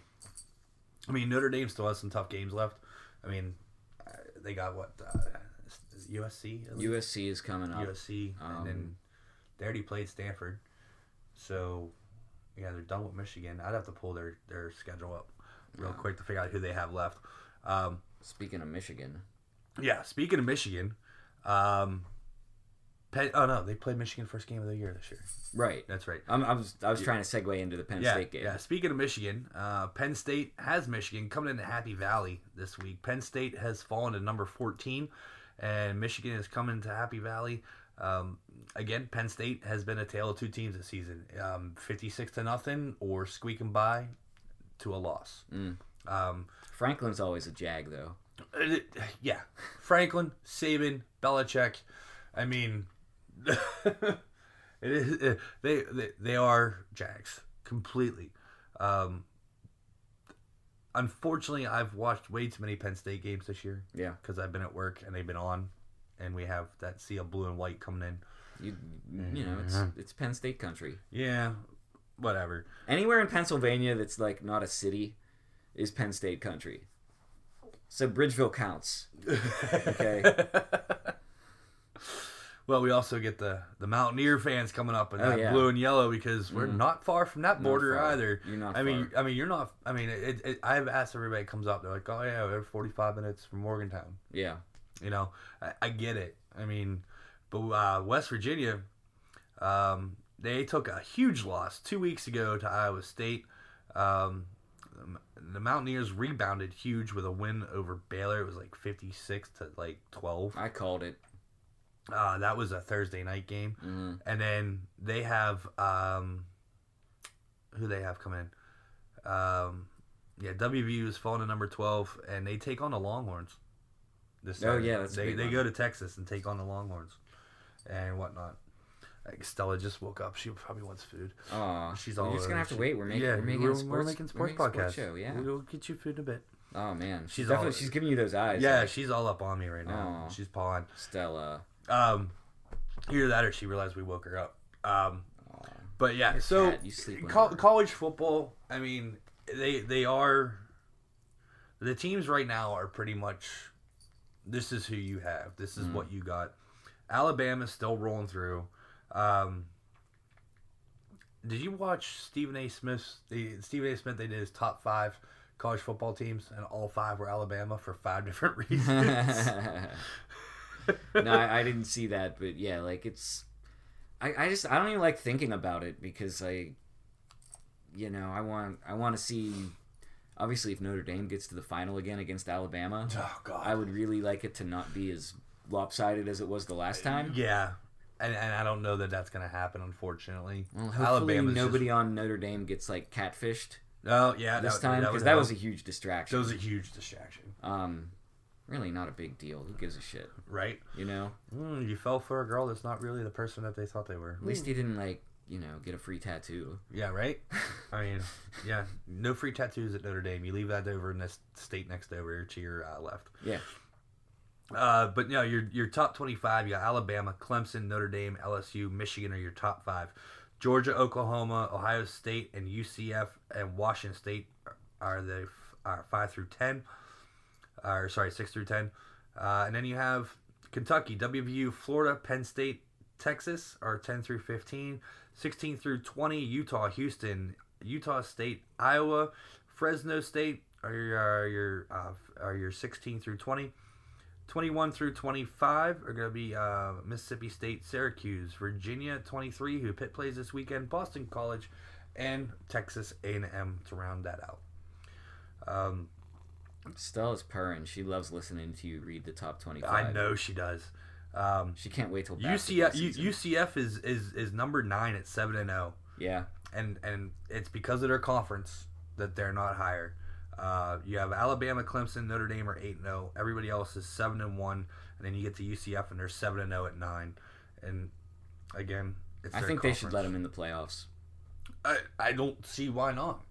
I mean, Notre Dame still has some tough games left. I mean, they got what uh, USC. USC is coming up. USC, and then Um, they already played Stanford. So yeah, they're done with Michigan. I'd have to pull their their schedule up real Yeah. quick to figure out who they have left. Um, Speaking of Michigan, yeah, speaking of Michigan, um, Penn, oh no, they played Michigan first game of the year this year. right? That's right. I'm, I was I was trying to segue into the Penn yeah, State game. Yeah, speaking of Michigan, uh, Penn State has Michigan coming into Happy Valley this week. Penn State has fallen to number 14, and Michigan is coming to Happy Valley. Um, again, Penn State has been a tale of two teams this season um, 56 to nothing or squeaking by to a loss. Mm. Um, Franklin's always a jag though. yeah, Franklin, Saban, Belichick. I mean, <laughs> it is it- they, they they are Jags completely. Um, unfortunately, I've watched way too many Penn State games this year Yeah, because I've been at work and they've been on, and we have that sea of blue and white coming in. you you know it's Mm-hmm. it's Penn State country. Yeah, whatever. Anywhere in Pennsylvania that's like not a city is Penn State country. So Bridgeville counts. Okay. <laughs> Well, we also get the the Mountaineer fans coming up in Oh, that yeah. blue and yellow because we're Mhm. not far from that border far. either. You're not I mean. I mean, you're not. I mean, it, it, I've asked everybody that comes up. They're like, "Oh yeah, we're 45 minutes from Morgantown." Yeah. You know, I, I get it. I mean, but uh, West Virginia, um, they took a huge loss two weeks ago to Iowa State. Um, the Mountaineers rebounded huge with a win over Baylor. It was like fifty six to like twelve. I called it. Uh, that was a Thursday night game, Mhm. and then they have um, who they have come in. Um, yeah, WVU is falling to number twelve, and they take on the Longhorns. This Oh, yeah, they they one. go to Texas and take on the Longhorns, and whatnot. Like Stella just woke up. She probably wants food. Aw, She's all. we're just gonna have to she- wait. We're making, yeah, we're making we're, a sports, we're making sports we're making podcast. show. Yeah. we'll get you food in a bit. Oh man, she's She's definitely all- she's giving you those eyes. Yeah, like, she's all up on me right now. Aw. She's pawing. Stella. Um, either that or she realized we woke her up. Um, Aw. but yeah, so fat, you sleep col- college football. I mean, they they are the teams right now are pretty much. This is who you have. This is Mhm. what you got. Alabama's still rolling through. Um, did you watch Stephen A. Smith's? The Stephen A. Smith they did his top five college football teams, and all five were Alabama for five <laughs> different reasons. <laughs> no, I, I didn't see that, but yeah, like it's. I, I just I don't even like thinking about it because I, you know, I want I want to see. Obviously, if Notre Dame gets to the final again against Alabama, oh God! I would really like it to not be as lopsided as it was the last time. Yeah, and, and I don't know that that's going to happen, unfortunately. Well, Alabama's nobody on Notre Dame gets like catfished Oh yeah, this that, time because would that was a huge distraction. that was a huge distraction, Um, really not a big deal. Who gives a shit? right? You know. Mm, you fell for a girl that's not really the person that they thought they were. At least he didn't like you know get a free tattoo. Yeah, right. <laughs> I mean, yeah, no free tattoos at Notre Dame. You leave that over in this state next over to your uh, left. Yeah. Uh, but no, your your top twenty five. You got Alabama, Clemson, Notre Dame, LSU, Michigan are your top five. Georgia, Oklahoma, Ohio State, and UCF and Washington State are the are five through ten. Or sorry, six through ten. Uh, and then you have Kentucky, WVU, Florida, Penn State, Texas are ten through 15. 16 through 20, Utah, Houston, Utah State, Iowa, Fresno State are your are your uh, are your 16 through 20. 21 through 25 are going to be uh, Mississippi State, Syracuse, Virginia 23, who Pitt plays this weekend, Boston College, and Texas A&M to round that out. Um, Stella's purring. She loves listening to you read the top twenty-five. I know she does. Um, She can't wait till UCF UCF is, is is number nine at seven and zero. Yeah. and and it's because of their conference that they're not higher. Uh, you have Alabama, Clemson, Notre Dame are eight and zero. Everybody else is seven and one, and then you get to UCF and they're seven and zero at nine. And again, it's I think they should let them in the playoffs. I I don't see why not.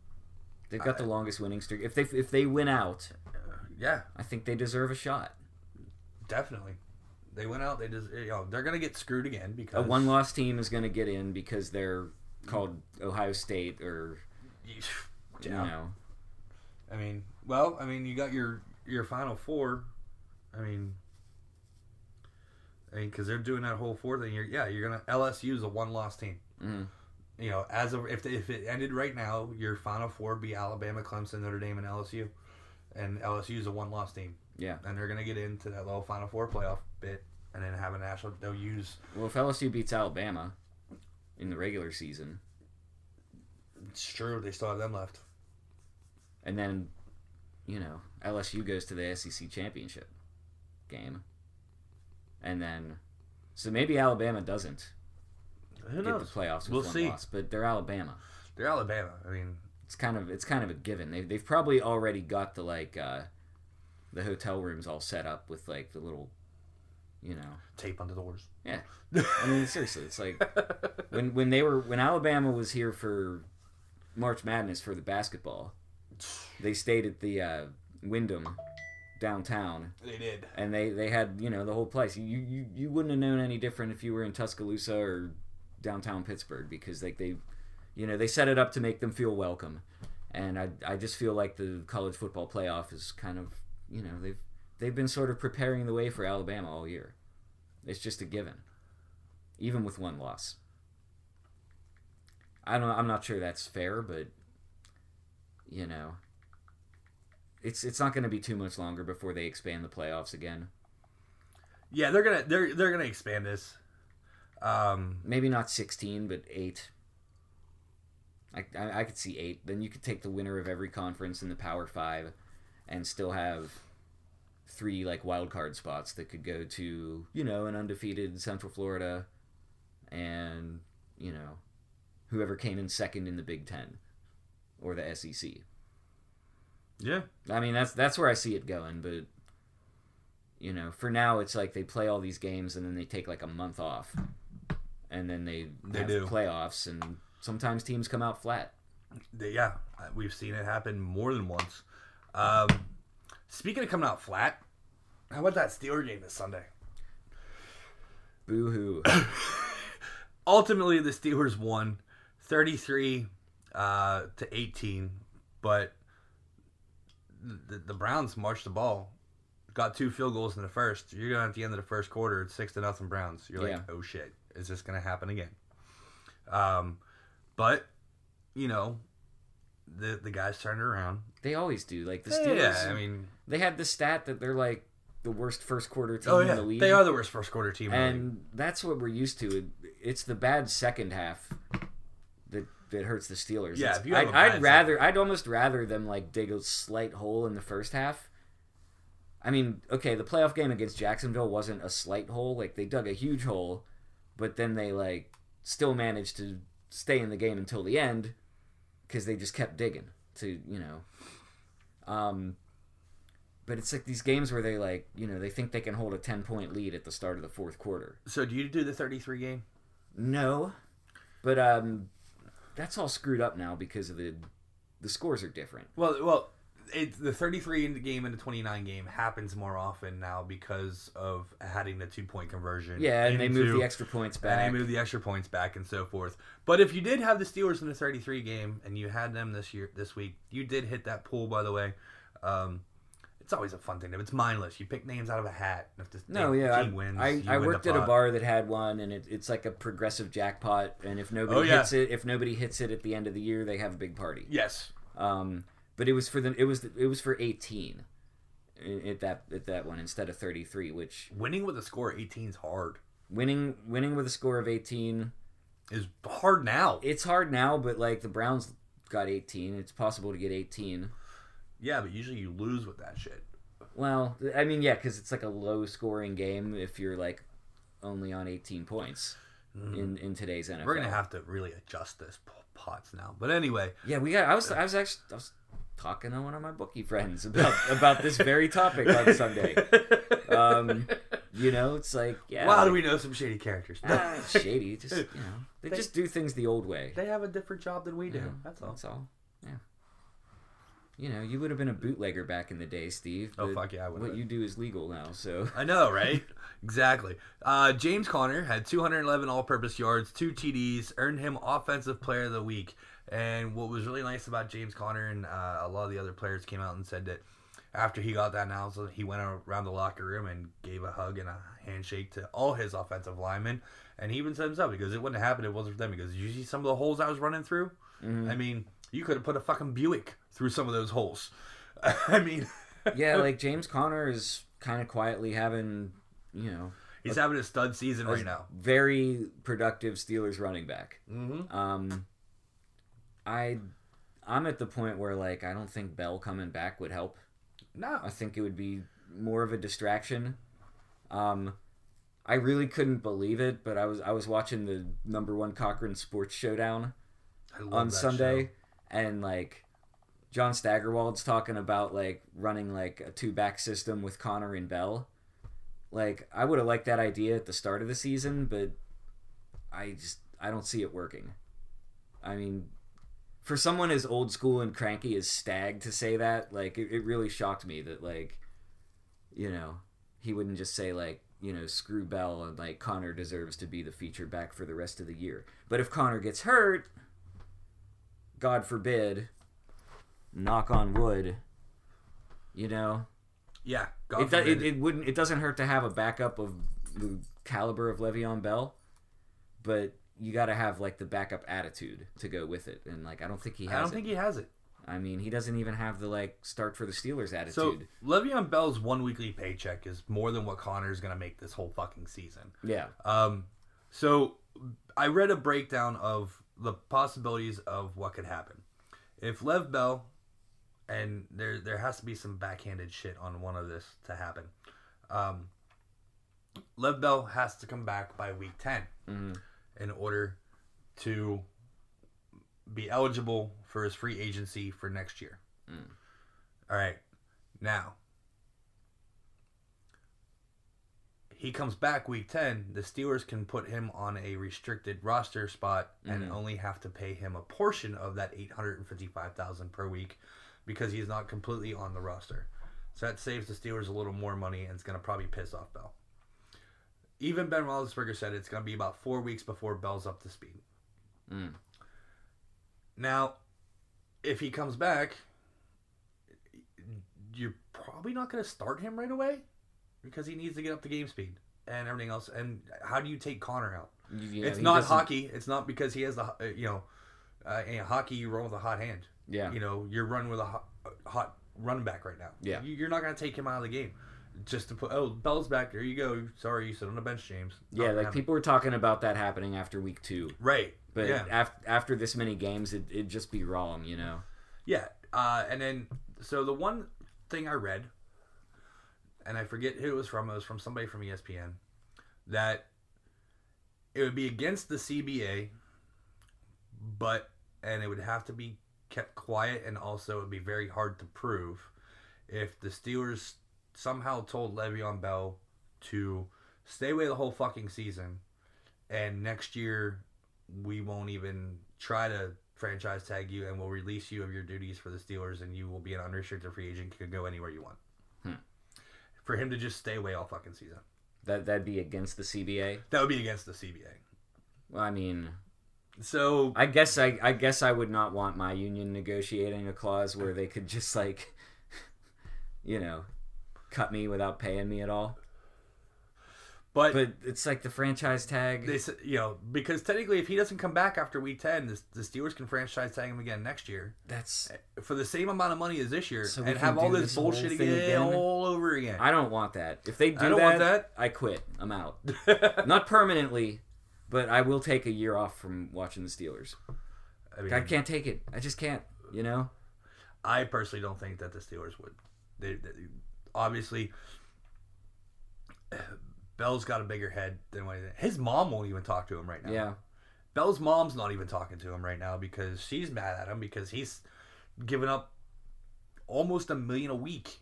They've got I- the longest winning streak. If they if they win out, Yeah, I think they deserve a shot. definitely. They went out. They just you know they're gonna get screwed again because A one loss team is going to get in because they're called Ohio State or you know. I mean, well, I mean, you got your your final four. I mean, I mean, because they're doing that whole four thing. You're, yeah, you're gonna LSU is a one loss team. mhm. You know, as of if if it ended right now, your final four would be Alabama, Clemson, Notre Dame, and LSU, and LSU is a one loss team, Yeah. and they're gonna get into that little final four playoff bit, and then have a national. They'll use. Well, if LSU beats Alabama in the regular season, It's true. They still have them left. And then you know LSU goes to the SEC championship game, and then so maybe Alabama doesn't Who get the playoffs with We'll one see. loss, but they're Alabama. They're Alabama. I mean, It's kind of it's kind of a given. They they've probably already got the like uh, the hotel rooms all set up with like the little, you know. tape on the doors. Yeah, <laughs> I mean seriously, it's like when when they were when Alabama was here for March Madness for the basketball, they stayed at the uh, Wyndham downtown, They did. and they they had you know the whole place. You you you wouldn't have known any different if you were in Tuscaloosa or downtown Pittsburgh because like they, you know, they set it up to make them feel welcome, and I I just feel like the college football playoff is kind of you know they've they've been sort of preparing the way for Alabama all year. It's just a given, even with one loss. I don't. I'm not sure that's fair, but you know, it's it's not going to be too much longer before they expand the playoffs again. Yeah, they're gonna they're they're gonna expand this. Um, Maybe not 16, but eight. I, I I could see eight. Then you could take the winner of every conference in the Power Five, and still have three like wild card spots that could go to you know an undefeated Central Florida, and you know whoever came in second in the Big Ten or the SEC. Yeah. I mean that's that's where I see it going, but you know, for now it's like they play all these games and then they take like a month off, and then they They have do. playoffs, and sometimes teams come out flat. Yeah, we've seen it happen more than once. Um, speaking of coming out flat, how about that Steeler game this Sunday? Boo hoo. <coughs> Ultimately, the Steelers won 33 uh, to 18, but the, the Browns marched the ball. Got two field goals in the first. You're going at the end of the first quarter, it's six to nothing Browns. You're like, oh shit, is this going to happen again? Um, but you know, the the guys turned it around. they always do. Like the Steelers, Yeah, I mean, they had the stat that they're like the worst first quarter team oh in the league. they are the worst first quarter team. in the league. and that's what we're used to. It, it's the bad second half that that hurts the Steelers. Yeah, if you have I'd, I'd rather, I'd almost rather them like dig a slight hole in the first half. I mean, okay, the playoff game against Jacksonville wasn't a slight hole; like they dug a huge hole, but then they like still managed to stay in the game until the end because they just kept digging to you know. Um, but it's like these games where they like you know they think they can hold a ten point lead at the start of the fourth quarter. so, do you do the 33 game? No, but um, that's all screwed up now because of the the scores are different. Well, well, it's the 33 in the game and the 29 game happens more often now because of adding the two point conversion. Yeah, and they move the extra points back. and they moved the extra points back and so forth. But if you did have the Steelers in the 33 game and you had them this year, this week, you did hit that pool. By the way, um, it's always a fun thing. It's mindless, you pick names out of a hat. If the no, yeah, I, wins, I, I win worked at a bar that had one, and it, it's like a progressive jackpot. And if nobody Oh, yeah. hits it, if nobody hits it at the end of the year, they have a big party. Yes, Um, but it was for the it was it was for eighteen at that at that one instead of thirty three, which winning with a score of 18 is hard. winning winning with a score of eighteen Is hard now. it's hard now, but like the Browns got 18. It's possible to get 18. Yeah, but usually you lose with that shit. Well, I mean, yeah, because it's like a low scoring game if you're like only on 18 points in in today's NFL. Mm-hmm. We're gonna have to really adjust this pots now. But anyway, Yeah, we got. I was I was actually I was talking to one of my bookie friends about <laughs> about this very topic on Sunday. Um, you know, it's like yeah, wow, do we know some shady characters? ah, shady. Just you know, they, They- just do things the old way. They have a different job than we do. Yeah, That's all. That's all. You know, you would have been a bootlegger back in the day, Steve. Oh, fuck yeah, I What been. you do is legal now, so. I know, right? <laughs> exactly. Uh, James Conner had 211 all-purpose yards, two TDs, earned him Offensive Player of the Week. And what was really nice about James Conner and uh, a lot of the other players came out and said that after he got that announcement, he went around the locker room and gave a hug and a handshake to all his offensive linemen. And he even said himself because it wouldn't have happened if it wasn't for them. Because you see some of the holes I was running through. Mm-hmm. I mean, you could have put a fucking Buick through some of those holes. <laughs> I mean, <laughs> yeah, like James Conner is kind of quietly having, you know, he's having a stud season a right now. very productive Steelers running back. Mm-hmm. Um, I, I'm at the point where like I don't think Bell coming back would help. No, I think it would be more of a distraction. Um, I really couldn't believe it, but I was I was watching the number one Cochran Sports Showdown on Sunday, show. and like John Steigerwald's talking about like running like a two back system with Conner and Bell. Like I would have liked that idea at the start of the season, but I just I don't see it working. I mean, for someone as old school and cranky as Stag to say that, like it, it really shocked me that like, you know, he wouldn't just say like, you know, screw Bell and like Conner deserves to be the feature back for the rest of the year. But if Conner gets hurt, God forbid, knock on wood, you know, Yeah, God it, do, it, it wouldn't it doesn't hurt to have a backup of the caliber of Le'Veon Bell, but you got to have like the backup attitude to go with it, and like I don't think he has. I don't it. think he has it. I mean, he doesn't even have the like start for the Steelers attitude. So Le'Veon Bell's one weekly paycheck is more than what Conner's gonna make this whole fucking season. yeah, Um, so I read a breakdown of the possibilities of what could happen. If Lev Bell, and there there has to be some backhanded shit on one of this to happen. Um, Lev Bell has to come back by week 10 Mhm. in order to be eligible for his free agency for next year. All right, now he comes back week 10 the steelers can put him on a restricted roster spot and Mhm. only have to pay him a portion of that 855000 per week because he's not completely on the roster so that saves the steelers a little more money and it's going to probably piss off bell even ben roethlisberger said it's going to be about four weeks before bell's up to speed Mm. now if he comes back you're probably not going to start him right away because he needs to get up to game speed and everything else. And how do you take Conner out? Yeah, it's not doesn't- hockey. It's not because he has the uh, you know, uh, in hockey you roll with a hot hand. Yeah. You know you're running with a hot, hot running back right now. Yeah. You- You're not going to take him out of the game just to put oh Bell's back there you go. Sorry, you sit on the bench, James. Not Yeah, like happen. people were talking about that happening after week two, right. but yeah. af- after this many games, it, it'd just be wrong, you know. Yeah, uh, and then so the one thing I read, and I forget who it was from. It was from somebody from ESPN, that it would be against the CBA, but and it would have to be kept quiet, and also it would be very hard to prove if the Steelers somehow told Le'Veon Bell to stay away the whole fucking season, and next year we won't even try to franchise tag you and we'll release you of your duties for the Steelers and you will be an unrestricted free agent you can go anywhere you want. Hmm. For him to just stay away all fucking season. That that'd be against the CBA. That would be against the CBA. Well, I mean, So I guess I I guess I would not want my union negotiating a clause where they could just like, <laughs> you know, cut me without paying me at all. but, But it's like the franchise tag. they you know because technically if he doesn't come back after week 10 the, the Steelers can franchise tag him again next year That's eh, for the same amount of money as this year So and have all this, this bullshit again, again? all over again. I don't want that. If they do I don't that, want that. I quit. I'm out. <laughs> Not permanently, but I will take a year off from watching the Steelers. I mean, I can't take it. I just can't. You know. I personally don't think that the Steelers would. They, they obviously <sighs> Bell's got a bigger head than what he, his mom won't even talk to him right now. Yeah. Bell's mom's not even talking to him right now because she's mad at him because he's giving up almost a million a week.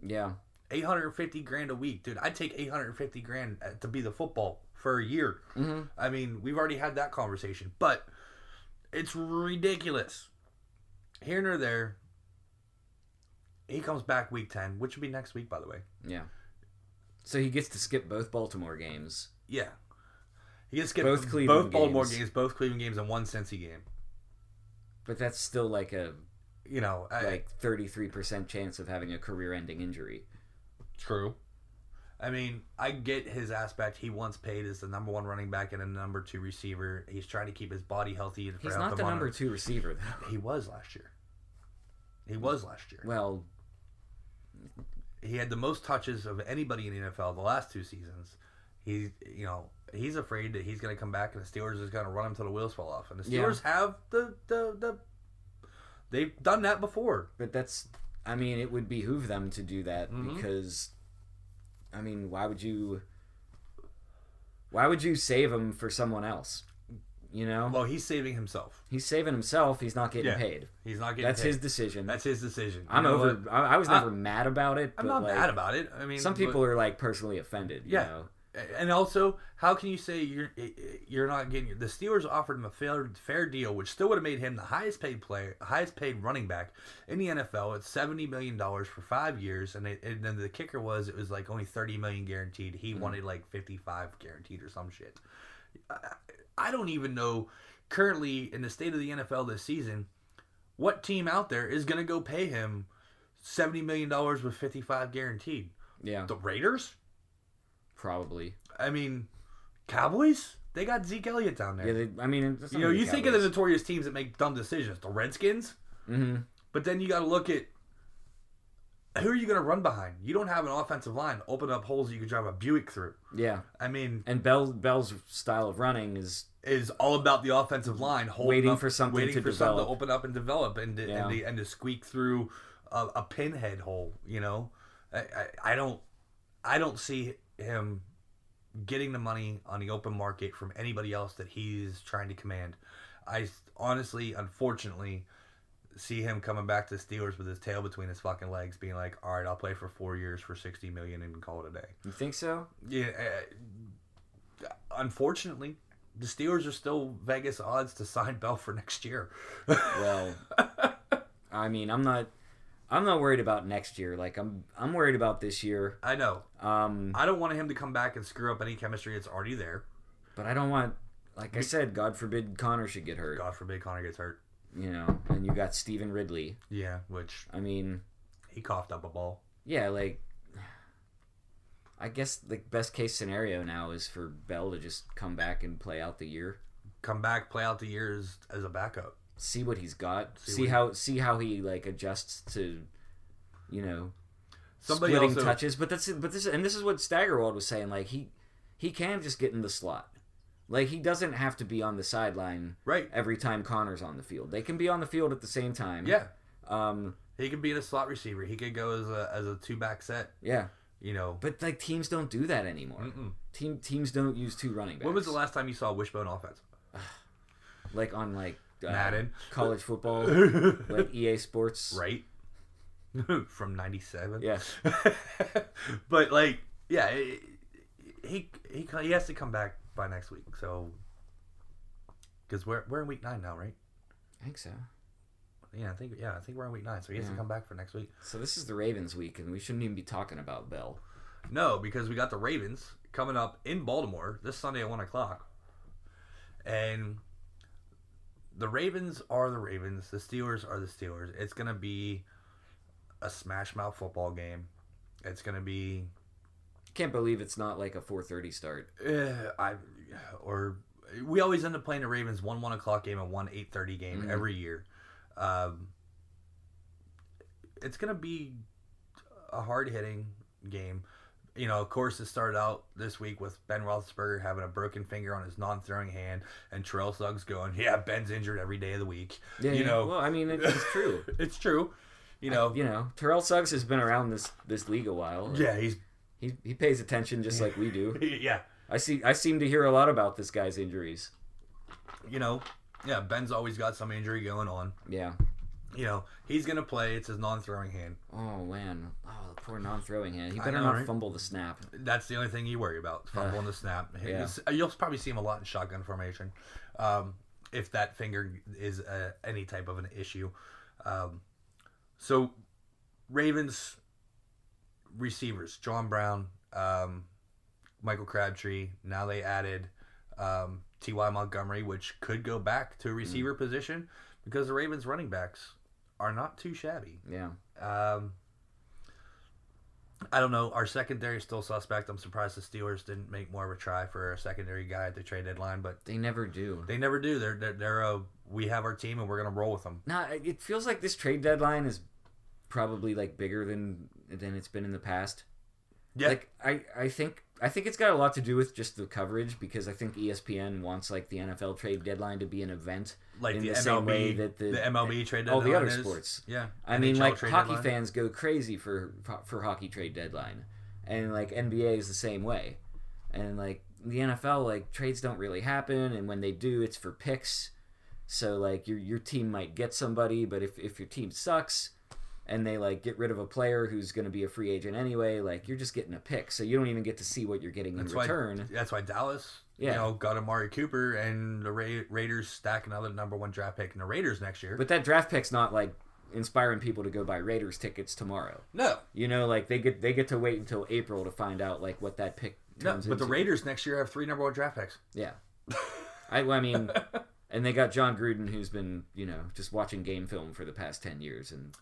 Yeah. 850 grand a week, dude. I'd take 850 grand uh, to be the football for a year. hmm I mean, we've already had that conversation, but it's ridiculous. Here nor there, he comes back week 10, which will be next week, by the way. Yeah. So he gets to skip both Baltimore games. Yeah. He gets to skip Both both, Baltimore games. games, both Cleveland games, and one Cincy game. But that's still like a You know, I, like 33% chance of having a career-ending injury. true. I mean, I get his aspect. He wants paid as the number one running back and a number two receiver. He's trying to keep his body healthy. And He's not the number 2 receiver though. He was last year. He was last year. Well, he had the most touches of anybody in the NFL the last two seasons. He, you know, he's afraid that he's going to come back and the Steelers is going to run him till the wheels fall off. And the Yeah. Steelers have the, the the they've done that before. but that's I mean, it would behoove them to do that Mhm. because I mean, why would you why would you save him for someone else? You know? Well, he's saving himself. He's saving himself, he's not getting Yeah. paid. He's not getting. Paid. That's paid. his decision. That's his decision. I'm over? I, I was I- never mad about it, I'm not like, mad about it. I mean, some but- people are like personally offended, you Yeah. know. And also, how can you say you're eh, eh, you're not getting the Steelers offered him a fair fair deal, which still would have made him the highest paid player, highest paid running back in the NFL at seventy million dollars for five years, and, it, and then the kicker was it was like only thirty million guaranteed. He mm-hmm. wanted like fifty five guaranteed or some shit. I, I don't even know currently in the state of the NFL this season what team out there is going to go pay him seventy million dollars with fifty five guaranteed. Yeah, The Raiders. Probably. I mean, Cowboys? They got Zeke Elliott down there. Yeah, they, I mean, you know, you think of the notorious teams that make dumb decisions, the Redskins, hmm but then you got to look at who are you going to run behind? You don't have an offensive line. Open up holes you can drive a Buick through. Yeah, I mean, and Bell Bell's style of running is is all about the offensive line, holding Waiting up- for something waiting to for something develop. to open up and develop, and to, Yeah. and, to, and to squeak through a, a pinhead hole. You know, I, I, I don't I don't see him getting the money on the open market from anybody else that he's trying to command. I honestly, unfortunately, see him coming back to the Steelers with his tail between his fucking legs, being like, "All right, I'll play for four years for sixty million and call it a day." you think so? Yeah, uh, unfortunately, the Steelers are still Vegas odds to <laughs> sign Bell for next year. Well, <laughs> I mean, I'm not I'm not worried about next year. Like I'm I'm worried about this year. I know. Um, I don't want him to come back and screw up any chemistry that's already there. but I don't want like I said, God forbid Conner should get hurt. God forbid Conner gets hurt. You know, and you got Stevan Ridley. Yeah, which I mean, he coughed up a ball. yeah, like I guess the best case scenario now is for Bell to just come back and play out the year. Come back, play out the years as a backup. See what he's got. See See, how see how he like adjusts to you know Somebody splitting also, touches. But that's but this and this is what Steigerwald was saying. Like he he can just get in the slot. Like he doesn't have to be on the sideline right? every time Conner's on the field. They can be on the field at the same time. Yeah, Um. he could be in a slot receiver. He could go as a as a two back set. Yeah. You know. But like teams don't do that anymore. Mm-mm. Team teams don't use two running backs. When was the last time you saw a wishbone offense? like on like uh, Madden. college football, <laughs> like EA Sports? right? <laughs> From '97. Yeah. <laughs> but like, yeah, it- he he he has to come back by next week. So, because we're we're in week nine now, right? I think so. Yeah, I think yeah, I think we're in week nine. So he has to come back for next week. So this is the Ravens week, and we shouldn't even be talking about Bell. No, because we got the Ravens coming up in Baltimore this Sunday at one o'clock, and the Ravens are the Ravens. The Steelers are the Steelers. It's gonna be a smash mouth football game. It's gonna be Can't believe it's not like a 4:30 start. Uh, I or we always end up playing the Ravens one one o'clock game and one eight thirty game Mhm. every year. Um, it's gonna be a hard hitting game. You know, of course, it started out this week with Ben Roethlisberger having a broken finger on his non-throwing hand, and Terrell Suggs going, "Yeah, Ben's injured every day of the week." Yeah, you yeah. know, Well, I mean, it's true. <laughs> it's true. You know, you know, Terrell Suggs has been around this this league a while. yeah, he's He he pays attention just like we do. <laughs> yeah. I see. I seem to hear a lot about this guy's injuries. You know, yeah. Ben's always got some injury going on. Yeah. You know, he's gonna play. It's his non-throwing hand. Oh man. Oh, poor non-throwing hand. He better know, not right? fumble the snap. That's the only thing you worry about, fumbling the <sighs> snap. yeah. You'll- probably see him a lot in shotgun formation, um, if that finger is uh, any type of an issue. Um, so, Ravens receivers: John Brown, um, Michael Crabtree. Now they added um, T.Y. Montgomery, which could go back to a receiver position because the Ravens running backs are not too shabby. Yeah. Um, I don't know. Our secondary is still suspect. I'm surprised the Steelers didn't make more of a try for a secondary guy at the trade deadline, but They never do. they never do. They're they're, they're a we have our team and we're gonna roll with them. Nah, it feels like this trade deadline is probably like bigger than than it's been in the past. Yeah, Like I, I think I think it's got a lot to do with just the coverage because I think ESPN wants like the NFL trade deadline to be an event like in the, the MLB, same way that the- MLB trade all the other is. sports. Yeah, I mean, like hockey deadline. fans go crazy for for hockey trade deadline, and like NBA is the same way, and like the NFL, like trades don't really happen, and when they do, it's for picks. So like your your team might get somebody, but if if your team sucks, and they like get rid of a player who's going to be a free agent anyway, like you're just getting a pick, so you don't even get to see what you're getting That's in why. return. That's why Dallas, Yeah. you know, got Amari Cooper and the Ra- Raiders stack another number one draft pick in the Raiders next year. But that draft pick's not like inspiring people to go buy Raiders tickets tomorrow. no, You know, like they get they get to wait until April to find out like what that pick no. But the. Raiders next year have three number one draft picks. Yeah. <laughs> I, well, I mean, and they got Jon Gruden, who's been, you know, just watching game film for the past 10 years. And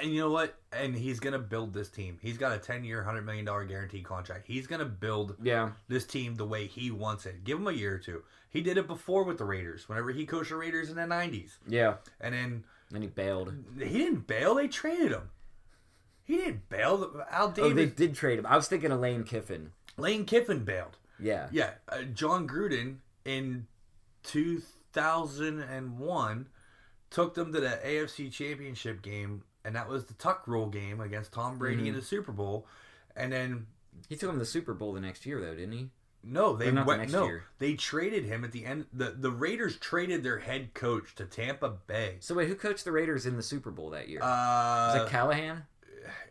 And you know what? And he's gonna build this team. He's got a ten-year, hundred million dollar guaranteed contract. He's gonna build yeah, this team the way he wants it. Give him a year or two. He did it before with the Raiders. Whenever he coached the Raiders in the '90s, yeah. and then Then he bailed. he didn't bail. They traded him. He didn't bail. Al Oh, they did trade him. I was thinking of Lane Kiffin. Lane Kiffin bailed. Yeah. Yeah, uh, Jon Gruden in 2001 took them to the AFC Championship game, and that was the tuck roll game against Tom Brady Mm-hmm. in the Super Bowl. And then He took him to the Super Bowl the next year, though, didn't he? no, they the went next no, year. they traded him at the end. The the Raiders traded their head coach to Tampa Bay. So wait, who coached the Raiders in the Super Bowl that year? Uh, was it Callahan?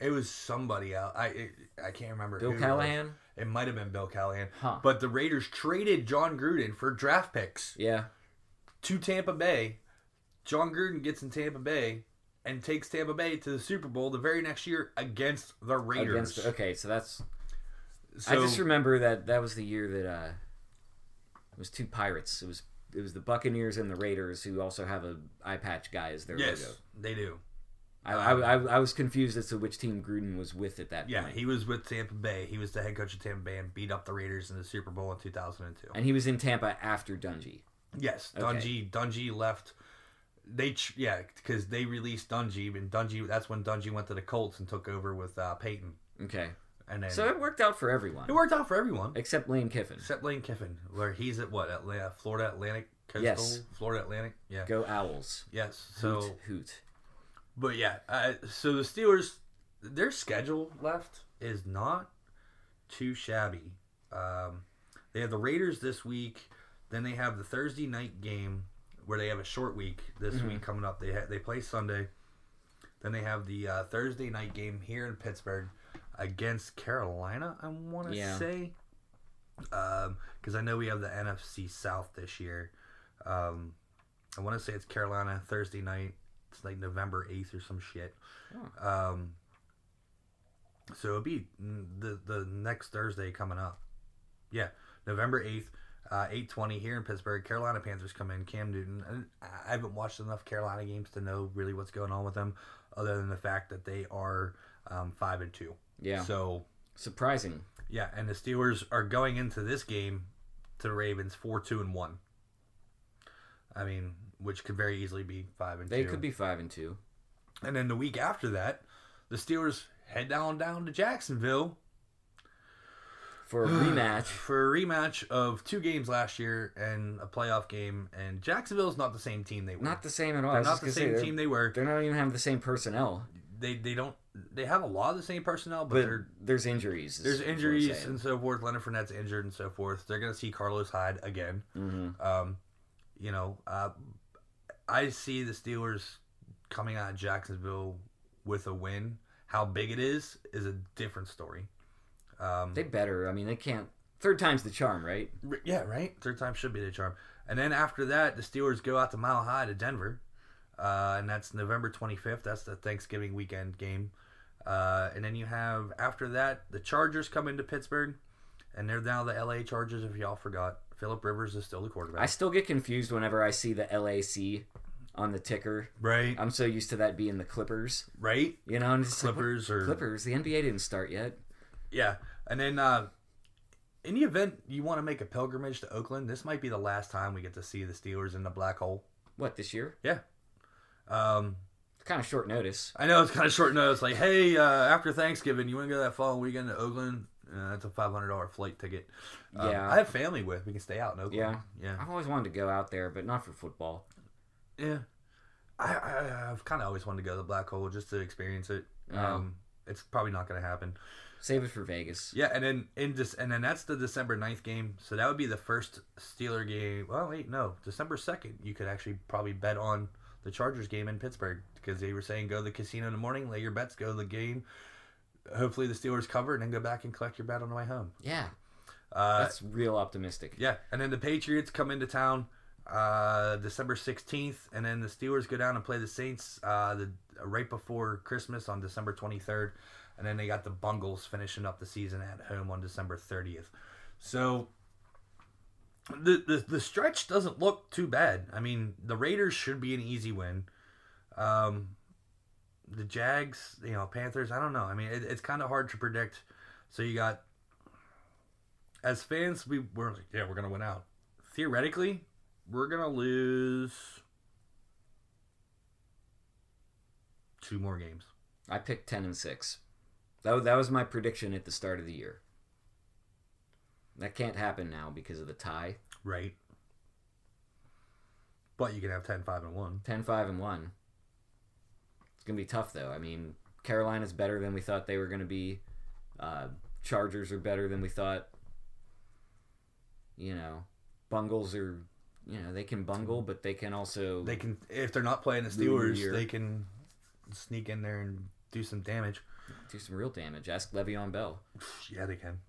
it was somebody else. I it, I can't remember. Bill who it. Callahan? It might have been Bill Callahan. Huh. But the Raiders traded Jon Gruden for draft picks. Yeah. to Tampa Bay. Jon Gruden gets in Tampa Bay and takes Tampa Bay to the Super Bowl the very next year against the Raiders. Against okay, so that's so, I just remember that that was the year that uh it was two pirates. It was it was the Buccaneers and the Raiders who also have a eye patch guy as their yes, logo. they do. I, I, I, I was confused as to which team Gruden was with at that Yeah, point. he was with Tampa Bay. He was the head coach of Tampa Bay and beat up the Raiders in the Super Bowl in 2002. and he was in Tampa after Dungy. yes, Okay. Dungy Dungy left. They yeah because they released Dungy and Dungy that's when Dungy went to the Colts and took over with uh, Peyton Okay. and then So it worked out for everyone. it worked out for everyone Except Lane Kiffin. except Lane Kiffin where he's at what Atlanta, Florida Atlantic Coastal Yes. Florida Atlantic yeah Go Owls. yes so Hoot hoot. But yeah, uh, so the Steelers, their schedule left is not too shabby. Um, they have the Raiders this week. Then they have the Thursday night game where they have a short week this Mm-hmm. week coming up. They ha- they play Sunday. Then they have the uh, Thursday night game here in Pittsburgh against Carolina. I want to Yeah. say because I know we have the NFC South this year. Um, I want to say it's Carolina Thursday night. It's like November eighth or some shit. Um, so it'll be the the next Thursday coming up. Yeah, November eighth, uh, eight twenty here in Pittsburgh. Carolina Panthers come in. Cam Newton. I haven't watched enough Carolina games to know really what's going on with them, other than the fact that they are um, five and two. Yeah. So Surprising. yeah, and the Steelers are going into this game to the Ravens four two and one. I mean, which could very easily be five and They two. could be five and two. And then the week after that, the Steelers head down down to Jacksonville For a <sighs> rematch. for a rematch of two games last year and a playoff game. And Jacksonville's not the same team they were. Not the same at all. They're not the same team they were. They're not even having the same personnel. They they don't they have a lot of the same personnel, but, But they're there's injuries. there's injuries and so forth. Leonard Fournette's injured and so forth. They're gonna see Carlos Hyde again. Mhm. Um, you know, uh, I see the Steelers coming out of Jacksonville with a win. How big it is is a different story. Um, They better. I mean, they can't. Third time's the charm, right? r- yeah, right. Third time should be the charm. And then after that, the Steelers go out to Mile High to Denver, uh, and that's November 25th. That's the Thanksgiving weekend game. Uh, and then you have after that the Chargers come into Pittsburgh, and they're now the LA Chargers. If y'all forgot, Philip Rivers is still the quarterback. I still get confused whenever I see the LAC on the ticker. right, I'm so used to that being the Clippers. right. You know, and just like, Clippers or Clippers. The NBA didn't start yet. Yeah, and then uh, in the event you want to make a pilgrimage to Oakland, this might be the last time we get to see the Steelers in the black hole. What this year? Yeah. Um, It's kind of short notice. I know it's kind of short notice. Like, hey, uh, after Thanksgiving, you want to go that following weekend to Oakland? Uh, that's a five hundred dollar flight ticket. Um, Yeah. I have family with. We can stay out in Oakland. Yeah. yeah, I've always wanted to go out there, but not for football. yeah. I, I I've kind of always wanted to go to the black hole just to experience it. Yeah. Um, it's probably not going to happen. Save it for Vegas. Yeah, and then in this, and then that's the December 9th game. So that would be the first Steeler game. Well, wait, no, December second. You could actually probably bet on the Chargers game in Pittsburgh because they were saying go to the casino in the morning, lay your bets, go to the game. Hopefully the Steelers cover, and then go back and collect your bet on the way home. Yeah, Uh, that's real optimistic. yeah, and then the Patriots come into town uh, December 16th, and then the Steelers go down and play the Saints uh, the right before Christmas on December 23rd, and then they got the Bungles finishing up the season at home on December 30th. So the the, the stretch doesn't look too bad. I mean, the Raiders should be an easy win. Um, the Jags, you know, Panthers. I don't know. I mean, it, it's kind of hard to predict. So you got as fans, we were like, yeah, we're gonna win out. Theoretically, we're gonna lose two more games. I picked ten and six. That that was my prediction at the start of the year. That can't happen now because of the tie. Right. But you can have 10, 5, and 1. 10 5 and 1. It's going to be tough, though. I mean, Carolina's better than we thought they were going to be. Uh, Chargers are better than we thought. You know, Bungles are, you know, they can bungle, but they can also. They can, if they're not playing the Steelers, they can sneak in there and do some damage. Do some real damage. Ask Le'Veon Bell. Yeah, they can.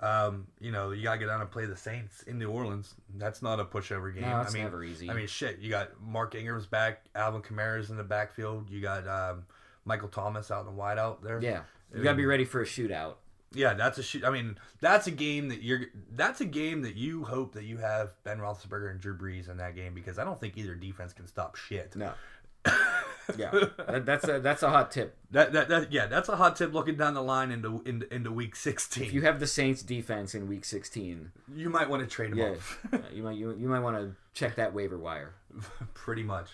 Um, you know, you gotta get down and play the Saints in New Orleans. That's not a pushover game. No, it's I mean, never easy. I mean, shit. You got Mark Ingram's back, Alvin Kamara's in the backfield. You got um, Michael Thomas out in the wide out there. yeah, you got to be ready for a shootout. yeah. That's a shoot. I mean, that's a game that you're. That's a game that you hope that you have Ben Roethlisberger and Drew Brees in that game because I don't think either defense can stop shit. No. <laughs> yeah, <laughs> that, that's a that's a hot tip. That, that that yeah, that's a hot tip looking down the line into into, into week sixteen. If you have the Saints defense in Week 16, you might want to trade them yeah, off. <laughs> you might you, you might want to check that waiver wire. <laughs> pretty much.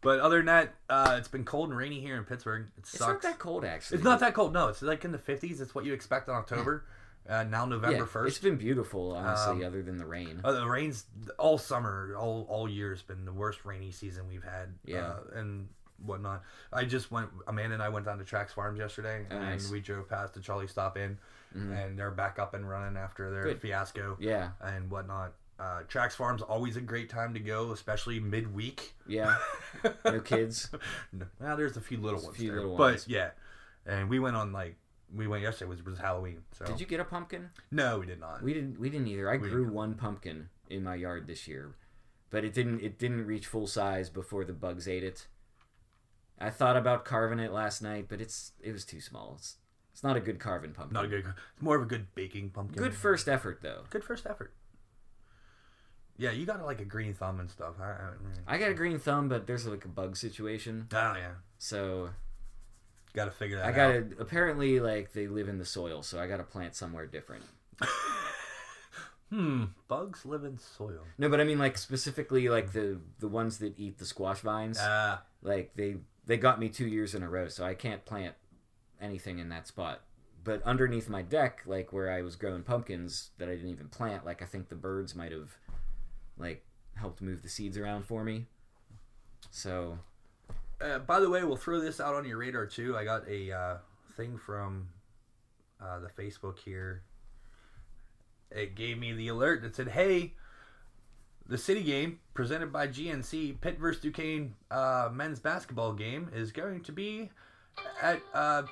But other than that, uh, it's been cold and rainy here in Pittsburgh. It It's not that cold actually. It's not that cold. No, it's like in the fifties. It's what you expect in October. Uh, now Yeah, November It's first. been beautiful, honestly, Um, other than the rain. Uh, the rains all summer, all all year has been the worst rainy season we've had. Yeah. uh, and whatnot. I just went. Amanda and I went down to Trax Farms yesterday, Oh, and nice. Mm-hmm. we drove past the Charlie Stop Inn, and they're back up and running after their Good. fiasco yeah, and whatnot. Uh, Trax Farms always a great time to go, especially midweek. yeah. <laughs> No kids. No, well, there's a few little a ones few there, little but ones. yeah. And we went on like we went yesterday was was Halloween. So Did you get a pumpkin? No, we did not. We didn't. We didn't either. I We grew didn't. one pumpkin in my yard this year, but it didn't. It didn't reach full size before the bugs ate it. I thought about carving it last night, but it's it was too small. It's it's not a good carving pumpkin. not a good. It's more of a good baking pumpkin. Good first effort though. Good first effort. Yeah, you got like a green thumb and stuff. I, I, mm. I got a green thumb, but there's like a bug situation, oh yeah, so got to figure that I out. gotta. Apparently, like they live in the soil, so I gotta plant somewhere different. <laughs> Hmm. Bugs live in soil. No, but I mean like specifically like the the ones that eat the squash vines. Ah, like they they got me two years in a row, so I can't plant anything in that spot. But underneath my deck, like where I was growing pumpkins that I didn't even plant, like I think the birds might have like helped move the seeds around for me. So Uh, by the way, we'll throw this out on your radar too. I got a uh, thing from uh, the Facebook here. It gave me the alert that said, "Hey, the city game presented by GNC Pitt vs Duquesne uh, men's basketball game is going to be at uh,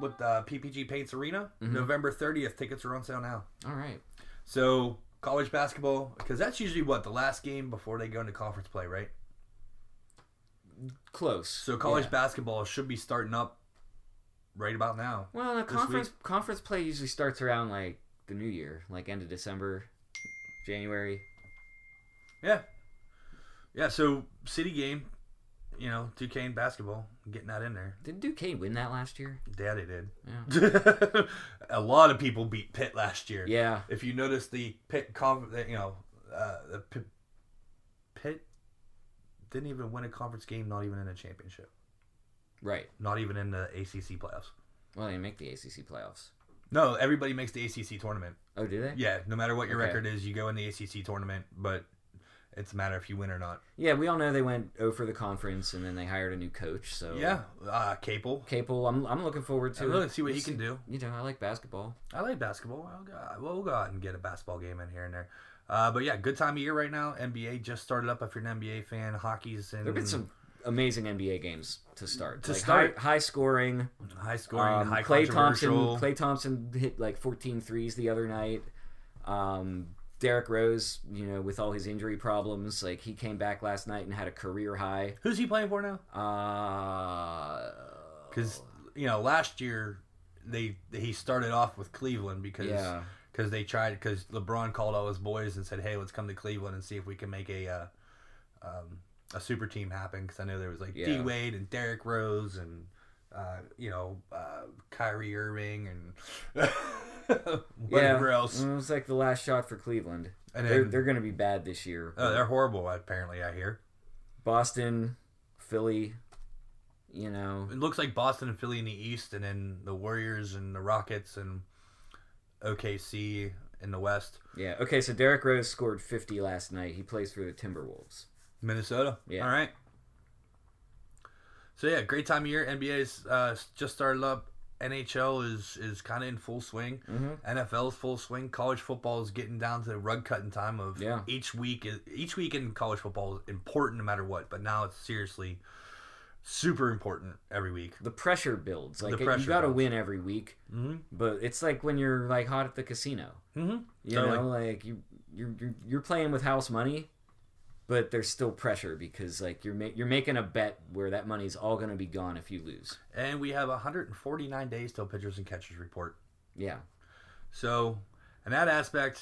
with uh, PPG Paints Arena, November 30th. Tickets are on sale now. all right, So college basketball, because that's usually what the last game before they go into conference play, right? Close. So college Yeah. basketball should be starting up right about now. Well, the conference conference play usually starts around like the new year, like end of December, January. Yeah. Yeah, so city game, you know, Duquesne basketball, getting that in there. Did Duquesne win that last year? Yeah, they did. Yeah. <laughs> a lot of people beat Pitt last year. Yeah. If you notice the Pitt, you know, uh, the Pitt didn't even win a conference game, not even in a championship, Right. not even in the ACC playoffs. Well, they make the ACC playoffs. No, everybody makes the ACC tournament. Oh, do they? Yeah, no matter what your Okay. record is, you go in the ACC tournament, but it's a matter if you win or not. Yeah, we all know they went O for the conference, and then they hired a new coach. So Yeah, uh, Capel. Capel, I'm, I'm looking forward to I'm it. looking to see what he can do. You know, I like basketball. I like basketball. I'll go, we'll go out and get a basketball game in here and there. Uh, but yeah, good time of year right now. NBA just started up. If you're an NBA fan, hockey's and There've been some amazing NBA games to start. To like start. high, high scoring. high scoring, Um, high Klay Thompson. Klay Thompson hit like 14 threes the other night. Um, Derrick Rose, you know, with all his injury problems, like he came back last night and had a career high. Who's he playing for now? Uh, Because you know last year they he started off with Cleveland because Yeah. Because they tried because LeBron called all his boys and said, "Hey, let's come to Cleveland and see if we can make a uh, um, a super team happen." Because I know there was like D Yeah. Wade and Derrick Rose and uh, you know uh, Kyrie Irving and <laughs> whatever yeah, else. It was like the last shot for Cleveland. And they're then- they're going to be bad this year. Oh, they're horrible. Apparently, I hear. Boston, Philly, You know, It looks like Boston and Philly in the East, and then the Warriors and the Rockets and OKC in the West. yeah. Okay, so Derrick Rose scored 50 last night. He plays for the Timberwolves. Minnesota. Yeah. All right. So yeah, great time of year. NBA's uh, just started up. NHL is is kind of in full swing. Mhm. NFL is full swing. College football is getting down to the rug cutting time of Yeah. each week. Is, each week in college football is important no matter what. But now it's seriously super important every week. The pressure builds. Like pressure you got to win every week, Mm-hmm. but it's like when you're like hot at the casino. Mm-hmm. You know, like you you're, you're you're playing with house money, but there's still pressure because like you're ma- you're making a bet where that money's all going to be gone if you lose. and we have 149 days till pitchers and catchers report. Yeah. So, in that aspect,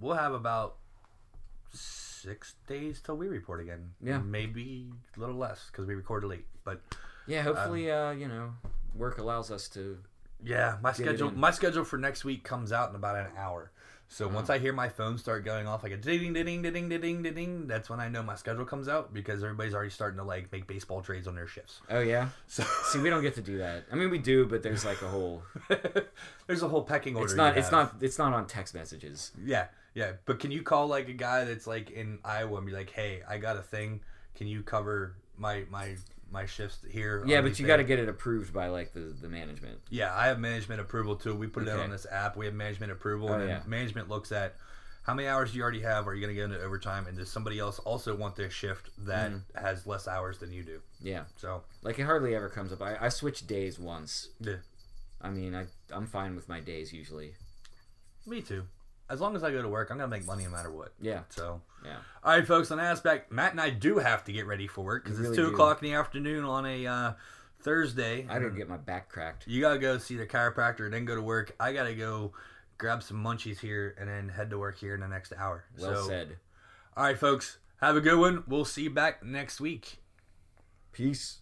we'll have about six days till we report again. Yeah, maybe a little less because we recorded late. But yeah, um, hopefully, um, uh, you know, work allows us to. Yeah, my schedule my schedule for next week comes out in about an hour. So oh. once I hear my phone start going off like a ding ding ding ding ding ding ding, that's when I know my schedule comes out because everybody's already starting to like make baseball trades on their shifts. Oh yeah. So see, we don't get to do that. I mean, we do, but there's like a whole <laughs> there's a whole pecking order. It's not. It's have. not. It's not on text messages. Yeah yeah. But can you call like a guy that's like in Iowa and be like, "Hey, I got a thing. Can you cover my my my shifts here?" Yeah, but you got to get it approved by like the the management. Yeah, I have management approval too. We put it out Okay. on this app. We have management approval, Oh, and yeah. management looks at how many hours do you already have. Are you going to get into overtime? And does somebody else also want their shift that Mm. has less hours than you do? Yeah, So like it hardly ever comes up. I, I switched days once. yeah, I mean, I I'm fine with my days usually. me too. As long as I go to work, I'm gonna make money no matter what. Yeah, So yeah. All right, folks. On aspect, Matt and I do have to get ready for work because it's really two do. o'clock in the afternoon on a uh, Thursday. I didn't get my back cracked. You gotta go see the chiropractor, and then go to work. I gotta go grab some munchies here and then head to work here in the next hour. Well so, said. all right, folks. Have a good one. We'll see you back next week. Peace.